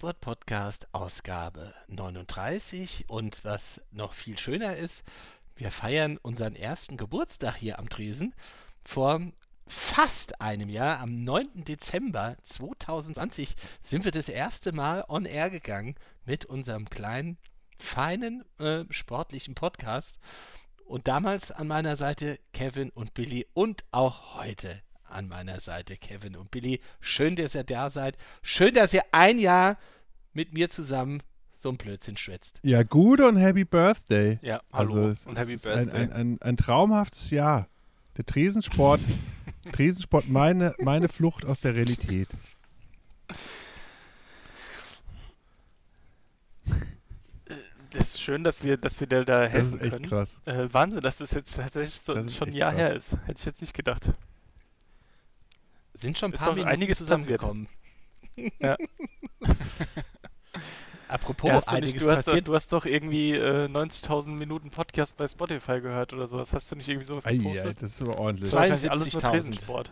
herzlich willkommen zum Dresensport Podcast, Ausgabe 39. Und was noch viel schöner ist, wir feiern unseren ersten Geburtstag hier am Dresen. Vor fast einem Jahr, am 9. Dezember 2020, sind wir das erste Mal on air gegangen mit unserem kleinen, feinen, äh, sportlichen Podcast. Und damals an meiner Seite Kevin und Billy und auch heute an meiner Seite Kevin und Billy. Schön, dass ihr da seid. Schön, dass ihr ein Jahr mit mir zusammen so ein Blödsinn schwätzt. Ja, gut und Happy Birthday. Ja, hallo also es, und Happy Birthday. Ist ein, ein, ein, ein traumhaftes Jahr. Der Tresensport, Tresensport, meine, meine Flucht aus der Realität. Das ist schön, dass wir, dass wir dir da helfen Das ist echt können. krass. Äh, Wahnsinn, dass das jetzt tatsächlich so Das ist schon ein Jahr krass. her ist. Hätte ich jetzt nicht gedacht. Sind schon ein Ist paar doch Minuten einiges zusammengekommen. Ja. Apropos, Ja, hast du, nicht, du, hast doch, du hast doch irgendwie äh, 90.000 Minuten Podcast bei Spotify gehört oder sowas. Hast du nicht irgendwie sowas Ei, gepostet? ei, das ist aber ordentlich. das war wahrscheinlich alles nur 72.000. Tresensport.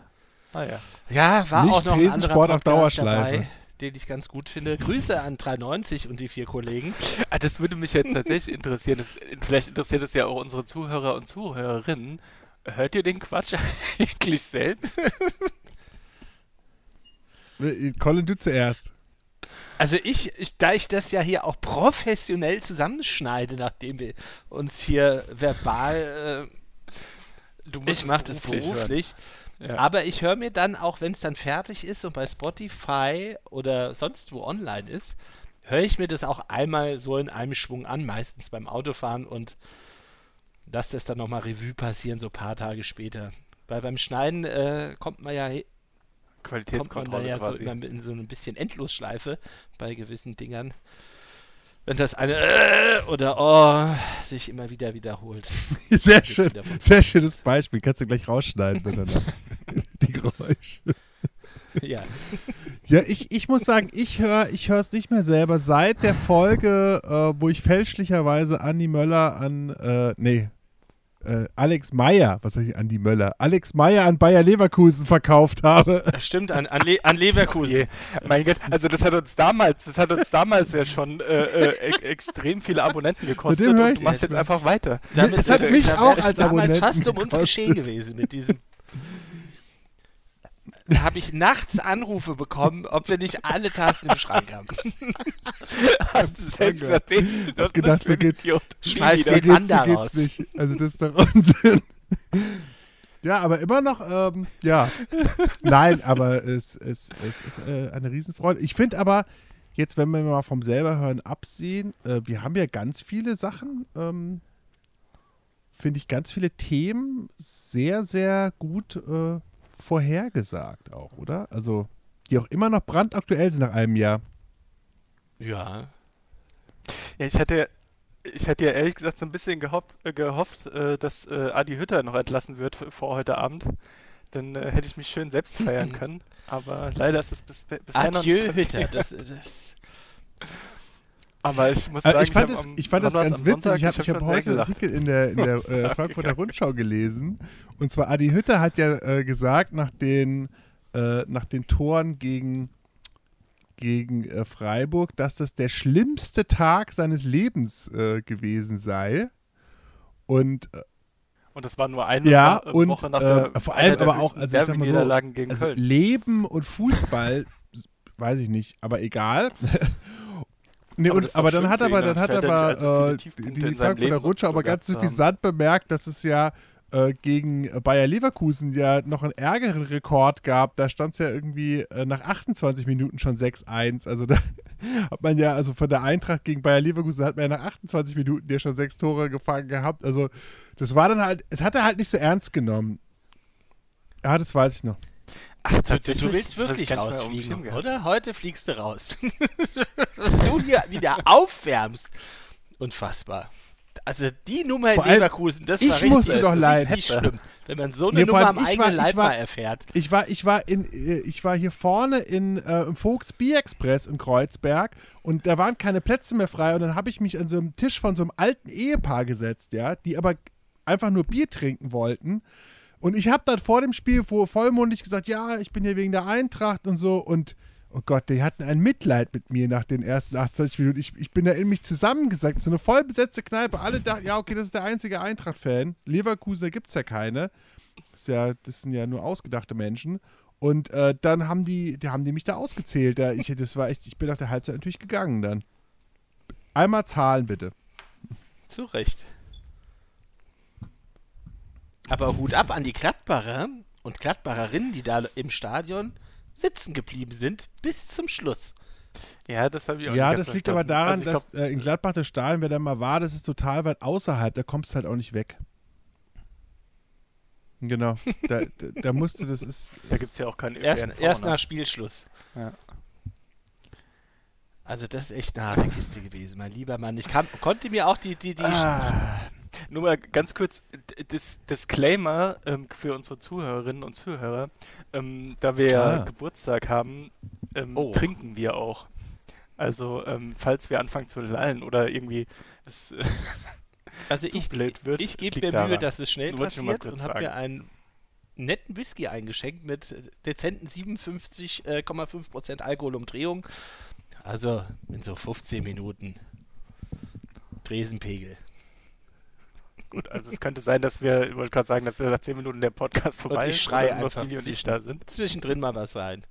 Ah ja. Ja, war Nicht auch noch ein anderer Tresensport auf Podcast Dauerschleife. dabei, den ich ganz gut finde. Grüße an 390 und die vier Kollegen. Ah, das würde mich jetzt tatsächlich interessieren. Das, vielleicht interessiert es ja auch unsere Zuhörer und Zuhörerinnen. Hört ihr den Quatsch eigentlich selbst? Äh, Colin, du zuerst. Also ich, ich, da ich das ja hier auch professionell zusammenschneide, nachdem wir uns hier verbal, Du äh, ich mache das beruflich, Ja. aber ich höre mir dann auch, wenn es dann fertig ist und bei Spotify oder sonst wo online ist, höre ich mir das auch einmal so in einem Schwung an, meistens beim Autofahren und lasse das dann nochmal Revue passieren, so ein paar Tage später. Weil beim Schneiden äh, kommt man ja kommt man Qualitätskontrolle ja so quasi. immer in so ein bisschen Endlosschleife bei gewissen Dingern. Wenn das eine äh, oder oh sich immer wieder wiederholt. Sehr schön. Sehr schönes Beispiel. Kannst du gleich rausschneiden miteinander. Die Geräusche. ja. Ja, ich, ich muss sagen, ich höre ich es nicht mehr selber. Seit der Folge, äh, wo ich fälschlicherweise Andi Möller an, äh, nee, äh, Alex Meyer, was sag ich, Andi Möller, Alex Meyer an Bayer Leverkusen verkauft habe. Das stimmt, an, an, Le an Leverkusen. Je. Mein Gott, also das hat uns damals, das hat uns damals ja schon äh, äh, ex extrem viele Abonnenten gekostet und du machst jetzt einfach weiter. Es hat äh, mich auch als damals Abonnenten fast um uns geschehen gewesen mit diesem. Da habe ich nachts Anrufe bekommen, ob wir nicht alle Tasten im Schrank haben. Hast du selbst gesagt, hab gedacht, so geht's- Schmeiß so den geht's, Panda so raus. geht's nicht. Also das ist doch Unsinn. Ja, aber immer noch, ähm, ja. Nein, aber es, es, es ist äh, eine Riesenfreude. Ich finde aber, jetzt, wenn wir mal vom selber hören absehen, äh, wir haben ja ganz viele Sachen, ähm, finde ich, ganz viele Themen sehr, sehr gut äh, vorhergesagt auch, oder? Also, die auch immer noch brandaktuell sind nach einem Jahr. Ja. Ja, ich hatte, ich hatte ja ehrlich gesagt so ein bisschen gehofft, äh, gehofft äh, dass äh, Adi Hütter noch entlassen wird vor heute Abend. Dann hätte ich mich schön selbst feiern können. Aber leider ist es bis, bisher noch Adieu, nicht passiert. Hütter. Das, das, Aber ich muss Äh, sagen, ich fand, es, am- ich fand das ganz witzig. Sonntag? Ich habe ich hab heute einen. Artikel in der, in der äh, Frankfurter Rundschau gelesen. Und zwar Adi Hütter hat ja äh, gesagt, nach den, äh, nach den Toren gegen, gegen äh, Freiburg, dass das der schlimmste Tag seines Lebens äh, gewesen sei. Und äh, Und das war nur eine Ja, Wo- und, Woche nach äh, der vor allem aber auch, also ich sag mal so, also. Leben und Fußball, weiß ich nicht, aber egal. nee, Aber und, aber dann hat aber, dann dann hat er aber viele äh, die, die Frankfurter Rundschau aber so ganz zu suffisant bemerkt, dass es ja äh, gegen Bayer Leverkusen ja noch einen ärgeren Rekord gab. Da stand es ja irgendwie äh, nach 28 Minuten schon 6-1. Also da hat man ja, also von der Eintracht gegen Bayer Leverkusen hat man ja nach 28 Minuten ja schon sechs Tore gefangen gehabt. Also das war dann halt, es hat er halt nicht so ernst genommen. Ja, das weiß ich noch. Ach, du, tatsächlich. du willst wirklich rausfliegen, oder? Heute fliegst du raus. du hier wieder aufwärmst. Unfassbar. Also die Nummer in Leverkusen, das ich war richtig, musste doch das ist leiden. richtig schlimm. Wenn man so eine Nee, Nummer am ich eigenen war- Leib war- mal erfährt. Ich war, ich war in, äh, ich war hier vorne in, äh, im Vogts Bier Express in Kreuzberg und da waren keine Plätze mehr frei und dann habe ich mich an so einem Tisch von so einem alten Ehepaar gesetzt, ja, die aber einfach nur Bier trinken wollten. Und ich habe dann vor dem Spiel vollmundig gesagt, ja, ich bin hier wegen der Eintracht und so und Oh Gott, die hatten ein Mitleid mit mir nach den ersten 28 Minuten. Ich, ich bin da in mich zusammengesackt. So eine vollbesetzte Kneipe. Alle dachten, ja, okay, das ist der einzige Eintracht-Fan. Leverkusen gibt es ja keine. Das, ist ja, das sind ja nur ausgedachte Menschen. Und äh, dann haben die, die haben die mich da ausgezählt. Da ich, das war echt, ich bin nach der Halbzeit natürlich gegangen dann. Einmal zahlen bitte. Zu Recht. Aber Hut ab an die Gladbacher und Gladbacherinnen, die da im Stadion sitzen geblieben sind bis zum Schluss. Ja, das habe ich auch Ja, nicht das liegt aber daran. Also ich dass äh, in Gladbach der Stadion, wer da mal war, das ist total weit außerhalb. Da kommst du halt auch nicht weg. Genau. Da, da, da musst du, das ist. da gibt es ja auch keinen Erst, ÖPNV, erst nach Spielschluss. Ja. Also das ist echt eine harte Kiste gewesen, mein lieber Mann. Ich kann, konnte mir auch die, die, die Ah, nur mal ganz kurz, d- das Disclaimer ähm, für unsere Zuhörerinnen und Zuhörer. Ähm, da wir ja Ah. Geburtstag haben, ähm, Oh. trinken wir auch. Also, ähm, falls wir anfangen zu lallen oder irgendwie es äh, also zu ich, blöd wird, ich gebe mir Mühe, dass es schnell mal passiert und habe mir einen netten Whisky eingeschenkt mit dezenten 57,5% Alkoholumdrehung. Also in so 15 Minuten Dresenpegel. Gut, also es könnte sein, dass wir, ich wollte gerade sagen, dass wir nach 10 Minuten der Podcast vorbei ich ist schreie nur einfach Billy und ich da sind. Zwischendrin mal was rein.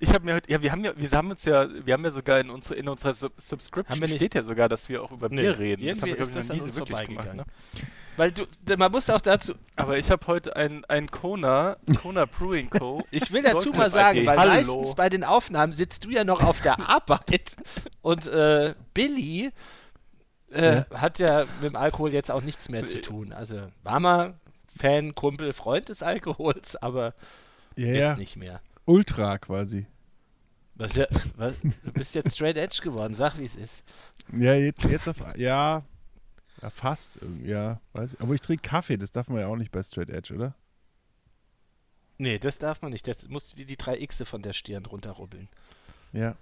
Ich habe mir heute, ja, wir haben ja, wir haben uns ja, wir haben ja sogar in, unsere, in unserer Sub Subscription Haben wir steht ja sogar, dass wir auch über Nee, Bier reden. irgendwie glaub ist das an uns gemacht. vorbeigegangen. Ne? Weil du, man muss auch dazu, Aber ich habe heute ein, ein Kona, Kona Brewing Co. ich will dazu mal sagen, weil Hallo. meistens bei den Aufnahmen sitzt du ja noch auf der Arbeit und äh, Billy äh, hat ja mit dem Alkohol jetzt auch nichts mehr zu tun. Also warmer Fan, Kumpel, Freund des Alkohols, aber Ja, jetzt ja. nicht mehr. Ultra quasi. Was, ja, was, du bist jetzt straight edge geworden, sag wie es ist. Ja, jetzt, jetzt auf. Ja. Ja, fast. Ja, weiß ich. Aber ich trinke Kaffee, das darf man ja auch nicht bei Straight Edge, oder? Nee, das darf man nicht. Das musst du dir die drei Xe von der Stirn runterrubbeln. Ja.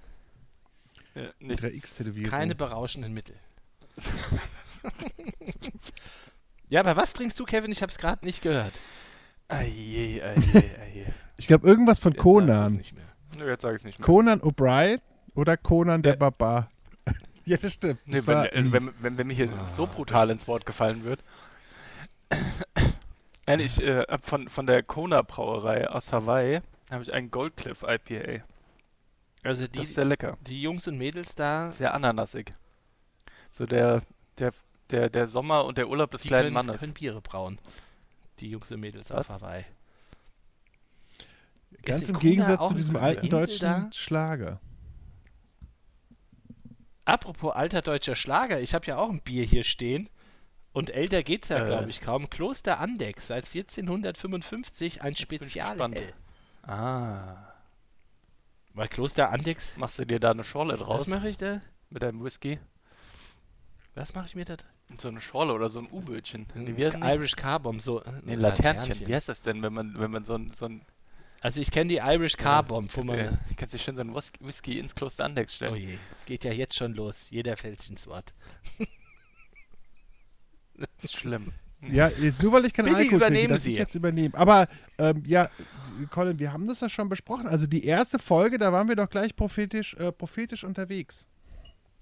Ja, nichts. 3X-Tätowierung. Keine berauschenden Mittel. ja, aber was trinkst du, Kevin? Ich hab's gerade nicht gehört. Aje, aje, aje. Ich glaube, irgendwas von Jetzt Conan. Nicht mehr. Nö, jetzt sage ich es nicht mehr. Conan O'Brien oder Conan der Ja. Barbar? ja, das stimmt. Nee, Das wenn, war also wenn, wenn, wenn mir hier Ah, so brutal ins Wort gefallen wird. Nein, ich äh, von, von der Kona Brauerei aus Hawaii habe ich einen Goldcliff IPA. Also die, Das ist sehr lecker. die Jungs und Mädels da, Sehr ananasig. So der, der, der, der Sommer und der Urlaub des die kleinen können, Mannes. können Biere brauen. Die Jungs und Mädels Was? auf Hawaii. Ganz Ist im die Gegensatz zu diesem alten Insel deutschen da? Schlager. Apropos alter deutscher Schlager, ich habe ja auch ein Bier hier stehen. Und älter geht's ja, Äh. glaube ich, kaum. Kloster Andex, seit 1455 ein Spezial. Ah. Weil Kloster Andex, Machst du dir da eine Schorle was draus mache ich da? mit deinem Whisky? Was mache ich mir da? So eine Schorle oder so ein U-Bötchen. Nee? Irish Carbomb, so. äh, Nee, ein Laternchen. Wie heißt das denn, wenn man, wenn man so ein, so ein Also ich kenne die Irish Carbomb, wo kannst, du, man. kannst du schön so ein Whis- Whisky ins Kloster Andex stellen? Oh je, geht ja jetzt schon los. Jeder fällt ins Wort. Das ist schlimm. Ja, jetzt nur weil ich keinen Bitte Alkohol trinke, übernehmen dass ich Sie. jetzt übernehme. Aber ähm, ja, Colin, wir haben das ja schon besprochen. Also die erste Folge, da waren wir doch gleich prophetisch, äh, prophetisch unterwegs.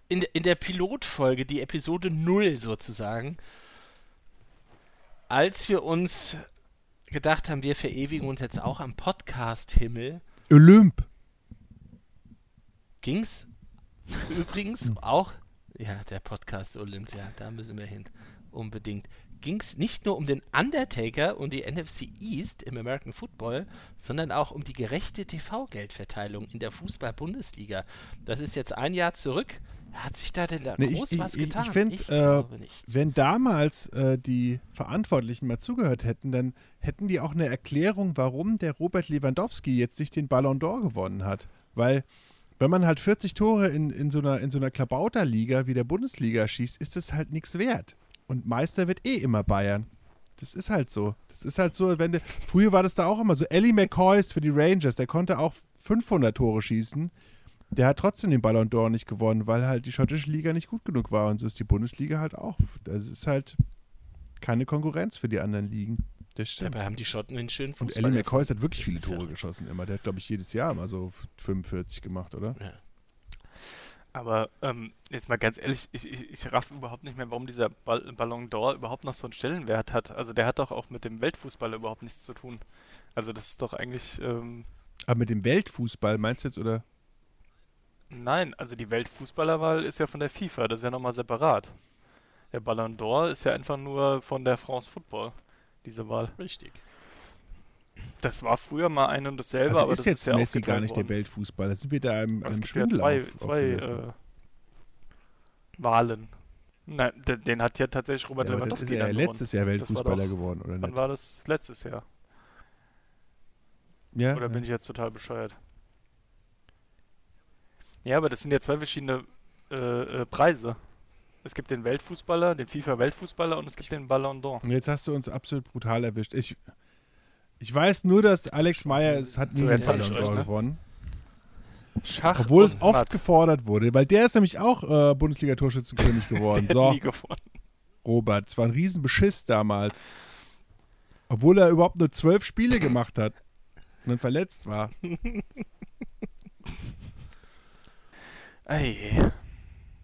In, in der Pilotfolge, die Episode 0 sozusagen, als wir uns gedacht haben, wir verewigen uns jetzt auch am Podcast-Himmel, Olymp. ging's übrigens auch, ja, der Podcast Olympia, da müssen wir hin, unbedingt. Ging es nicht nur um den Undertaker und die NFC East im American Football, sondern auch um die gerechte TV-Geldverteilung in der Fußball-Bundesliga. Das ist jetzt ein Jahr zurück. Hat sich da denn da Nee, ich- groß ich- was ich- getan? ich äh, glaube nicht. Wenn damals äh, die Verantwortlichen mal zugehört hätten, dann hätten die auch eine Erklärung, warum der Robert Lewandowski jetzt nicht den Ballon d'Or gewonnen hat. Weil, wenn man halt 40 Tore in, in so einer, in so einer Klabauterliga wie der Bundesliga schießt, ist das halt nichts wert. Und Meister wird eh immer Bayern. Das ist halt so. Das ist halt so, wenn du, früher war das da auch immer so. Ellie McCoy für die Rangers, der konnte auch 500 Tore schießen. Der hat trotzdem den Ballon d'Or nicht gewonnen, weil halt die schottische Liga nicht gut genug war. Und so ist die Bundesliga halt auch. Das ist halt keine Konkurrenz für die anderen Ligen. Das stimmt. Dabei haben die Schotten den schönen Und Fußball. Ellie McCoy hat wirklich viele Jedes Jahr. Tore geschossen immer. Der hat, glaube ich, jedes Jahr mal so 45 gemacht, oder? Ja. Aber ähm, jetzt mal ganz ehrlich, ich, ich, ich raff überhaupt nicht mehr, warum dieser Ball Ballon d'Or überhaupt noch so einen Stellenwert hat. Also der hat doch auch mit dem Weltfußball überhaupt nichts zu tun. Also das ist doch eigentlich, ähm, Aber mit dem Weltfußball meinst du jetzt, oder? Nein, also die Weltfußballerwahl ist ja von der FIFA, das ist ja nochmal separat. Der Ballon d'Or ist ja einfach nur von der France Football, diese Wahl. Richtig. Das war früher mal ein und dasselbe, Also aber ist das jetzt ist ja Messi gar nicht der worden. Weltfußballer. Sind wir da im, einem gibt ja Schwindel zwei, zwei äh, Wahlen. Nein, den, den hat ja tatsächlich Robert ja, ist Lewandowski er ja letztes Jahr war Weltfußballer doch- geworden, oder Wann nicht? war das? Letztes Jahr. Ja, Oder bin ja. ich jetzt total bescheuert? Ja, aber das sind ja zwei verschiedene äh, äh, Preise. Es gibt den Weltfußballer, den FIFA-Weltfußballer und es gibt den Ballon d'Or. Und jetzt hast du uns absolut brutal erwischt. Ich, ich weiß nur, dass Alex Meyer es hat nie So, den Ballon d'Or ne? gewonnen. Schach Obwohl es oft Matt. gefordert wurde, weil der ist nämlich auch äh, Bundesliga-Torschützenkönig geworden. Der so, hat nie gewonnen. Robert, es war ein Riesenbeschiss damals. Obwohl er überhaupt nur zwölf Spiele gemacht hat und dann verletzt war. Ey,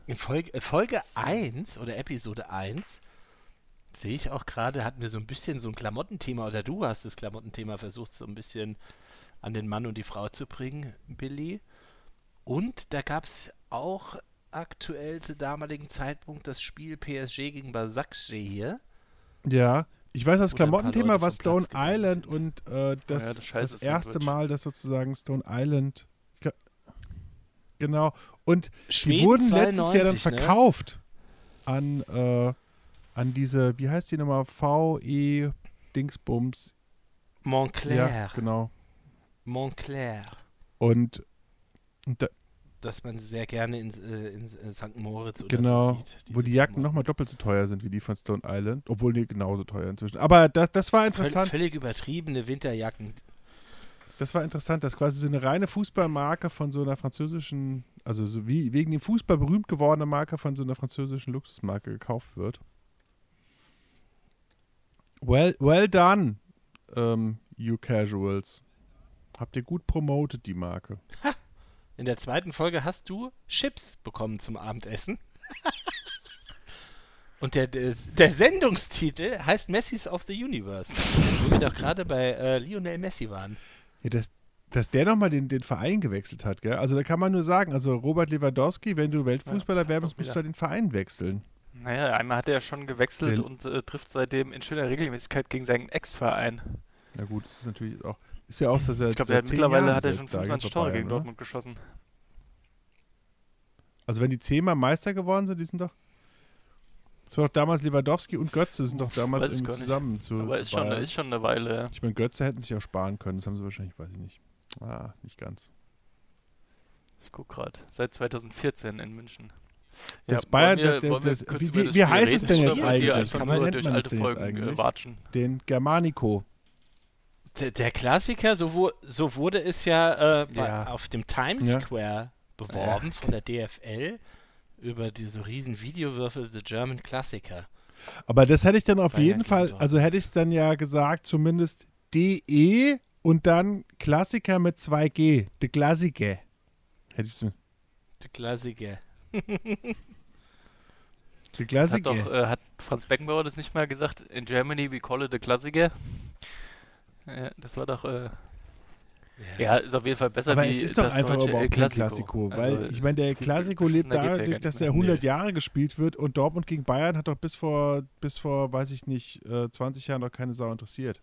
In Folge, Folge 1 oder Episode 1 sehe ich auch gerade, hatten wir so ein bisschen so ein Klamottenthema oder du hast das Klamottenthema versucht, so ein bisschen an den Mann und die Frau zu bringen, Billy. Und da gab es auch aktuell zu damaligen Zeitpunkt das Spiel PSG gegen Basaksehir hier. Ja, ich weiß, das Klamottenthema war Stone Island sind. und äh, das, ja, das das erste. Mal, dass sozusagen Stone Island. Genau. Und die Schweden wurden letztes Jahr dann 92, ne? verkauft an, äh, an diese, wie heißt die nochmal? VE Dingsbums. Montclair. Ja, genau. Montclair. Und, und da, Das man sehr gerne in, äh, in äh, St. Moritz oder genau, so sieht. wo die Jacken nochmal doppelt so teuer sind wie die von Stone Island, obwohl die genauso teuer inzwischen. Aber das, das war Völ interessant. völlig übertriebene Winterjacken. Das war interessant, dass quasi so eine reine Fußballmarke von so einer französischen, also so wie wegen dem Fußball berühmt gewordene Marke von so einer französischen Luxusmarke gekauft wird. Well, well done, ähm, you casuals. Habt ihr gut promotet, die Marke. In der zweiten Folge hast du Chips bekommen zum Abendessen. Und der, der, der Sendungstitel heißt Messis of the Universe. Wo wir doch gerade bei äh, Lionel Messi waren. Ja, dass, dass der nochmal den, den Verein gewechselt hat, gell? Also da kann man nur sagen, also Robert Lewandowski, wenn du Weltfußballer Ja, doch musst, du halt den Verein wechseln. Naja, einmal hat er ja schon gewechselt Der- und äh, trifft seitdem in schöner Regelmäßigkeit gegen seinen Ex-Verein. Na gut, das ist natürlich auch, ist ja auch so seit Ich glaube, er mittlerweile Jahren hat er schon da 25 bei Tore gegen oder? Dortmund geschossen. Also wenn die zehnmal Meister geworden sind, die sind doch. Das war doch damals Lewandowski und Götze sind doch damals Weiß irgendwie zusammen zu, Aber zu ist schon, ist schon eine Weile. ja. Ich meine, Götze hätten sich auch sparen können, das haben sie wahrscheinlich, weiß ich nicht. Ah, nicht ganz. Ich guck gerade. Seit 2014 in München. Das Bayern, wir- das- das- kurz wie- wie- das wie heißt es denn jetzt eigentlich? Kann man- durch man das alte Folgen äh, eigentlich? watschen. Den Germanico. Der, der Klassiker, so, wo, so wurde es ja, äh, bei, Ja. auf dem Times Ja. Square beworben von der DFL über diese riesen Videowürfel The German Klassiker. Aber das hätte ich dann auf Bayern jeden Fall, also hätte ich es dann ja gesagt, zumindest DE und dann Klassiker mit 2G. De Klassiker. Hätte ich so. Der Klassiker. De hat, Klassiker. doch, äh, hat Franz Beckenbauer das nicht mal gesagt? In Germany we call it a Klassiker. Ja, das war doch, äh, ja, ist auf jeden Fall besser Aber wie es ist doch einfach überhaupt kein. Klassiko, weil Also, ich meine, der Klassiko lebt ja dadurch, nicht dass er 100 Nee. Jahre gespielt wird und Dortmund gegen Bayern hat doch bis vor, bis vor weiß ich nicht, äh, 20 Jahren noch keine Sau interessiert.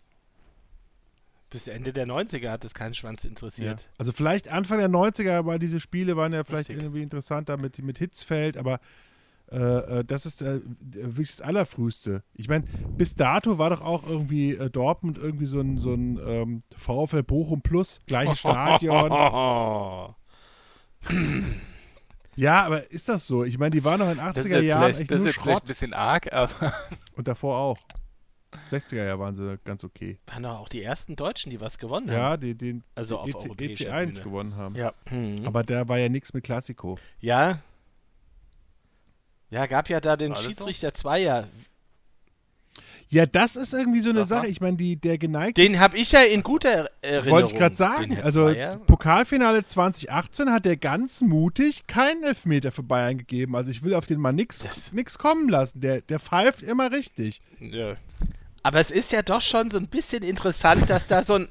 Bis Ende der 90er hat es keinen Schwanz interessiert. Also vielleicht Anfang der 90er, aber diese Spiele waren ja vielleicht Richtig. irgendwie interessanter mit, mit Hitzfeld, aber äh, äh, das ist äh, wirklich das Allerfrühste. Ich meine, bis dato war doch auch irgendwie äh, Dortmund irgendwie so ein, so ein ähm, VfL Bochum Plus, gleiches Stadion. ja, aber ist das so? Ich meine, die waren noch in den Das ist 80er jetzt Jahren echt das ist nur jetzt vielleicht ein Schrott bisschen arg, aber und davor auch. 60er Jahre waren sie ganz okay. Waren doch auch die ersten Deutschen, die was gewonnen Ja, haben. die, den Also EC, europäischer EC1 Bühne. gewonnen haben. ja. Hm. Aber da war ja nichts mit Klassiko. Ja. Ja, gab ja da den so? Schiedsrichter Zweier. Ja, das ist irgendwie so eine Sag mal. Sache. Ich meine, die, der geneigte Den habe ich ja in guter Erinnerung. Wollte ich gerade sagen. Also Zweier. Pokalfinale 2018 hat der ganz mutig keinen Elfmeter für Bayern gegeben. Also ich will auf den mal nix kommen lassen. Der, der pfeift immer richtig. Ja. Aber es ist ja doch schon so ein bisschen interessant, dass da so ein.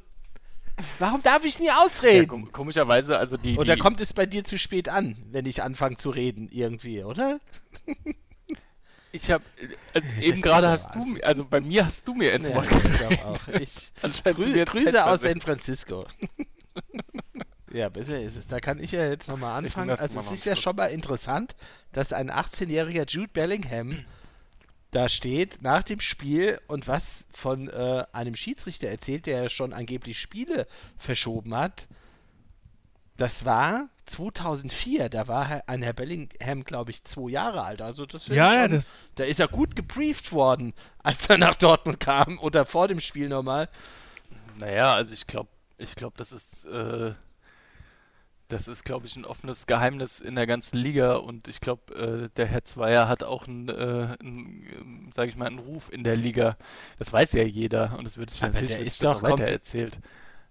Warum darf ich nie Ja, ausreden? kom komischerweise, also die. Oder die, kommt es bei dir zu spät an, wenn ich anfange zu reden irgendwie, oder? Ich habe äh, eben ist gerade ja hast du, Wahnsinn. also bei mir hast du mir ins Ja, Wort ich glaube auch. Ich, Grü Grüße aus. San Francisco. ja, besser ist es. Da kann ich ja jetzt nochmal anfangen. Also es ist ja schon mal interessant, dass ein 18-jähriger Jude Bellingham da steht nach dem Spiel und was von äh, einem Schiedsrichter erzählt, der ja schon angeblich Spiele verschoben hat. Das war 2004, da war ein Herr Bellingham, glaube ich, zwei Jahre alt. Also das Ja, ich ja, schon, das, da ist er gut gebrieft worden, als er nach Dortmund kam oder vor dem Spiel nochmal. Naja, also ich glaube, ich glaube, das ist, äh, das ist, glaube ich, ein offenes Geheimnis in der ganzen Liga und ich glaube, äh, der Herr Zweier hat auch einen, äh, einen sage ich mal, einen Ruf in der Liga. Das weiß ja jeder und es wird sich Aber natürlich wird sich das doch auch weiter erzählt.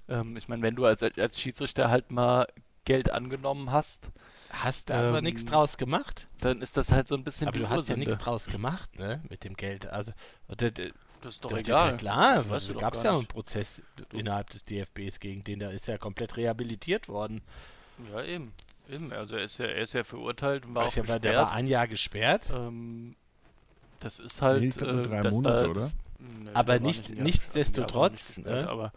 Ähm, ich meine, wenn du als, als Schiedsrichter halt mal Geld angenommen hast, Hast da aber Ähm, nichts draus gemacht. dann ist das halt so ein bisschen Aber du hast ja nichts draus gemacht, ne? Mit dem Geld. Also, oder, d- Das ist doch d- d- egal. Klar, Das weißt du doch gab es ja einen. Prozess innerhalb des DFBs gegen den, der ist ja komplett rehabilitiert worden. Ja, eben. Eben. Also er ist ja, er ist ja verurteilt und war War auch ja, weil der gesperrt. war ein Jahr gesperrt. Ähm, das ist halt. Nee, ich glaub nur äh, drei dass Monate, da, oder? Das, nee, Aber nicht- nichtsdestotrotz, nicht ne? gesperrt, Aber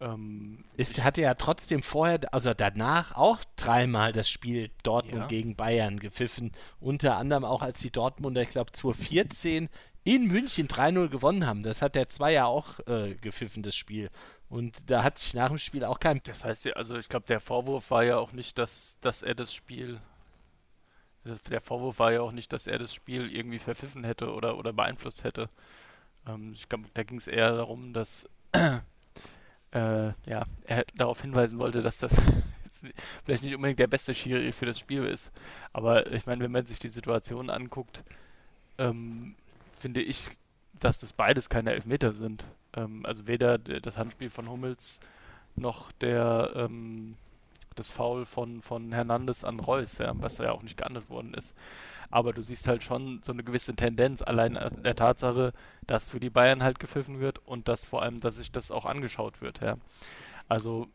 ähm, Ist, hatte ja trotzdem vorher, also danach auch dreimal das Spiel Dortmund Ja. gegen Bayern gepfiffen. Unter anderem auch, als die Dortmunder, ich glaube, 2014 in München 3-0 gewonnen haben. Das hat der Zweier auch äh, gepfiffen, das Spiel. Und da hat sich nach dem Spiel auch kein das heißt ja, also ich glaube, der Vorwurf war ja auch nicht, dass, dass er das Spiel. Der Vorwurf war ja auch nicht, dass er das Spiel irgendwie verpfiffen hätte oder, oder beeinflusst hätte. Ähm, ich glaube, da ging es eher darum, dass äh, ja, er darauf hinweisen wollte, dass das vielleicht nicht unbedingt der beste Schiri für das Spiel ist. Aber ich meine, wenn man sich die Situation anguckt, ähm, finde ich, dass das beides keine Elfmeter sind. Ähm, also weder das Handspiel von Hummels noch der ähm, das Foul von, von Hernandez an Reus, ja, was ja auch nicht geahndet worden ist. Aber du siehst halt schon so eine gewisse Tendenz, allein der Tatsache, dass für die Bayern halt gepfiffen wird und dass vor allem, dass sich das auch angeschaut wird, ja. Also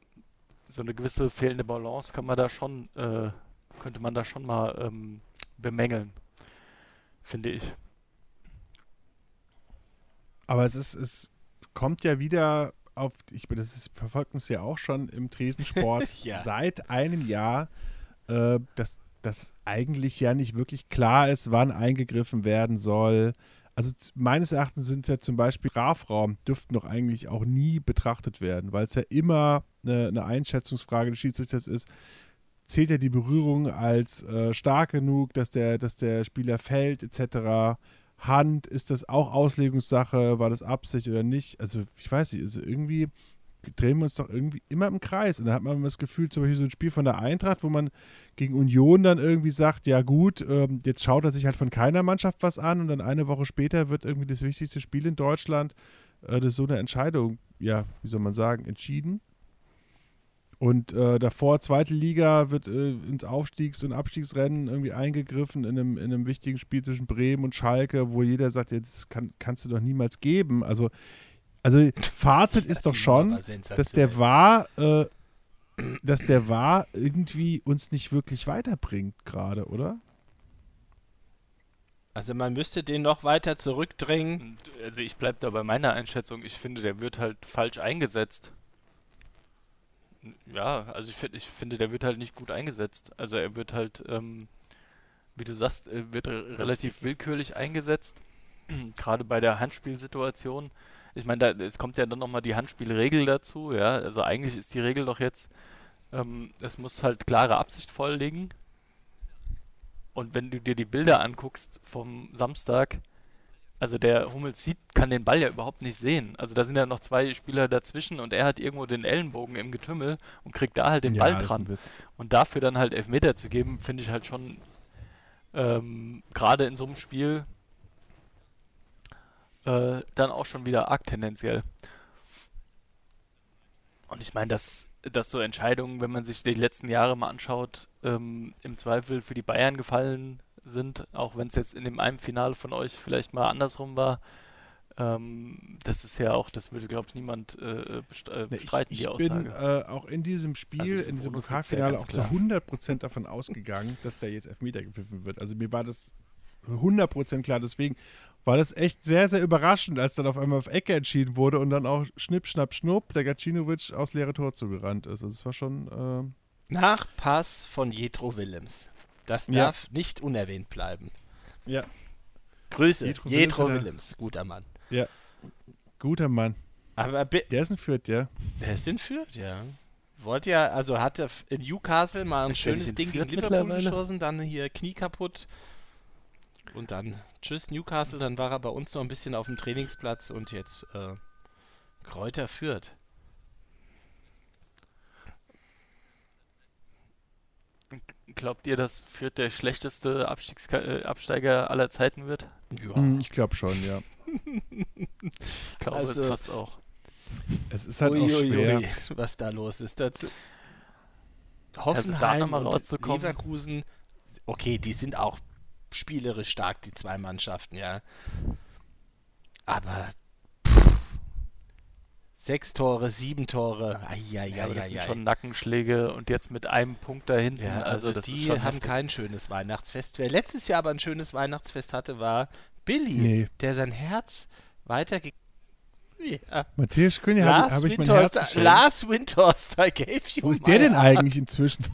so eine gewisse fehlende Balance kann man da schon, äh, könnte man da schon mal ähm, bemängeln, finde ich. aber es ist, es kommt ja wieder auf, ich das ist, verfolgt uns ja auch schon im Tresensport Ja. seit einem Jahr, äh, dass das eigentlich ja nicht wirklich klar ist, wann eingegriffen werden soll. Also meines Erachtens sind ja zum Beispiel Strafraum dürften doch eigentlich auch nie betrachtet werden, weil es ja immer eine, eine Einschätzungsfrage des Schiedsrichters ist. Zählt er die Berührung als äh, stark genug, dass der, dass der Spieler fällt, etc. Hand, ist das auch Auslegungssache, war das Absicht oder nicht? Also ich weiß nicht, also irgendwie drehen wir uns doch irgendwie immer im Kreis. Und da hat man das Gefühl, zum Beispiel so ein Spiel von der Eintracht, wo man gegen Union dann irgendwie sagt, ja gut, ähm, jetzt schaut er sich halt von keiner Mannschaft was an und dann eine Woche später wird irgendwie das wichtigste Spiel in Deutschland, äh, das ist so eine Entscheidung, ja, wie soll man sagen, entschieden. Und äh, davor, zweite Liga, wird äh, ins Aufstiegs- und Abstiegsrennen irgendwie eingegriffen in einem, in einem wichtigen Spiel zwischen Bremen und Schalke, wo jeder sagt, ja, das kann, kannst du doch niemals geben. Also, also Fazit ist doch schon, dass der war, äh, dass der war irgendwie uns nicht wirklich weiterbringt gerade, oder? Also man müsste den noch weiter zurückdrängen. Also ich bleibe da bei meiner Einschätzung. Ich finde, der wird halt falsch eingesetzt. Ja, also ich, find, ich finde, der wird halt nicht gut eingesetzt. Also er wird halt, ähm, wie du sagst, wird re- relativ willkürlich eingesetzt. Gerade bei der Handspielsituation. Ich meine, da, es kommt ja dann nochmal die Handspielregel dazu, ja. Also eigentlich ist die Regel doch jetzt, ähm, es muss halt klare Absicht vorliegen. Und wenn du dir die Bilder anguckst vom Samstag, also der Hummels sieht, kann den Ball ja überhaupt nicht sehen. Also da sind ja noch zwei Spieler dazwischen und er hat irgendwo den Ellenbogen im Getümmel und kriegt da halt den Ball das ist dran. Und dafür dann halt Elfmeter zu geben, finde ich halt schon ähm, gerade in so einem Spiel äh, dann auch schon wieder arg tendenziell. Und ich meine, dass, dass so Entscheidungen, wenn man sich die letzten Jahre mal anschaut, ähm, im Zweifel für die Bayern gefallen sind, auch wenn es jetzt in dem einen Finale von euch vielleicht mal andersrum war. Ähm, das ist ja auch, das würde, glaube ich, niemand äh, äh, bestreiten, ich, die ich Aussage. bin äh, auch in diesem Spiel, Also in diesem ja Pokalfinale ganz auch klar. zu 100% davon ausgegangen, dass da jetzt Elfmeter gepfiffen wird. Also mir war das 100% klar. Deswegen war das echt sehr, sehr überraschend, als dann auf einmal auf Ecke entschieden wurde und dann auch schnipp, schnapp, schnupp der Gacinovic aufs leere Tor zugerannt ist. Also es war schon, ähm, Nach Pass von Jetro Willems. Das Ja. darf nicht unerwähnt bleiben. ja, Grüße, Jetro Jetro, Willems er- guter Mann. guter Mann. Aber Der ist ein Fürth, ja. der ist in Fürth, ja. Wollte ja, also hatte in Newcastle mal ein schönes in Ding gegen Liverpool geschossen, dann hier Knie kaputt. Und dann tschüss Newcastle, dann war er bei uns noch ein bisschen auf dem Trainingsplatz und jetzt äh, Kräuter Fürth. Glaubt ihr, dass Fürth der schlechteste Abstiegs äh, Absteiger aller Zeiten wird? Ja. Hm, ich glaube schon, ja. Ich glaube Also- es fast auch. Es ist halt auch Uiuiui, schwer. was da los ist. Dazu da Hoffenheim nochmal und rauszukommen. Leverkusen, okay, die sind auch spielerisch stark, die zwei Mannschaften, ja. Aber pff, sechs Tore, sieben Tore, Ja, aber das sind eieieiei. schon Nackenschläge und jetzt mit einem Punkt da hinten. Ja, also, also, die haben heftig. kein schönes Weihnachtsfest. Wer letztes Jahr aber ein schönes Weihnachtsfest hatte, war Billy, Nee. der sein Herz weiterge... Ja. Matthias Kühne habe Lars hab ich mein Herz geschenkt. Lars Windhorst, I gave you Wo ist der denn eigentlich inzwischen?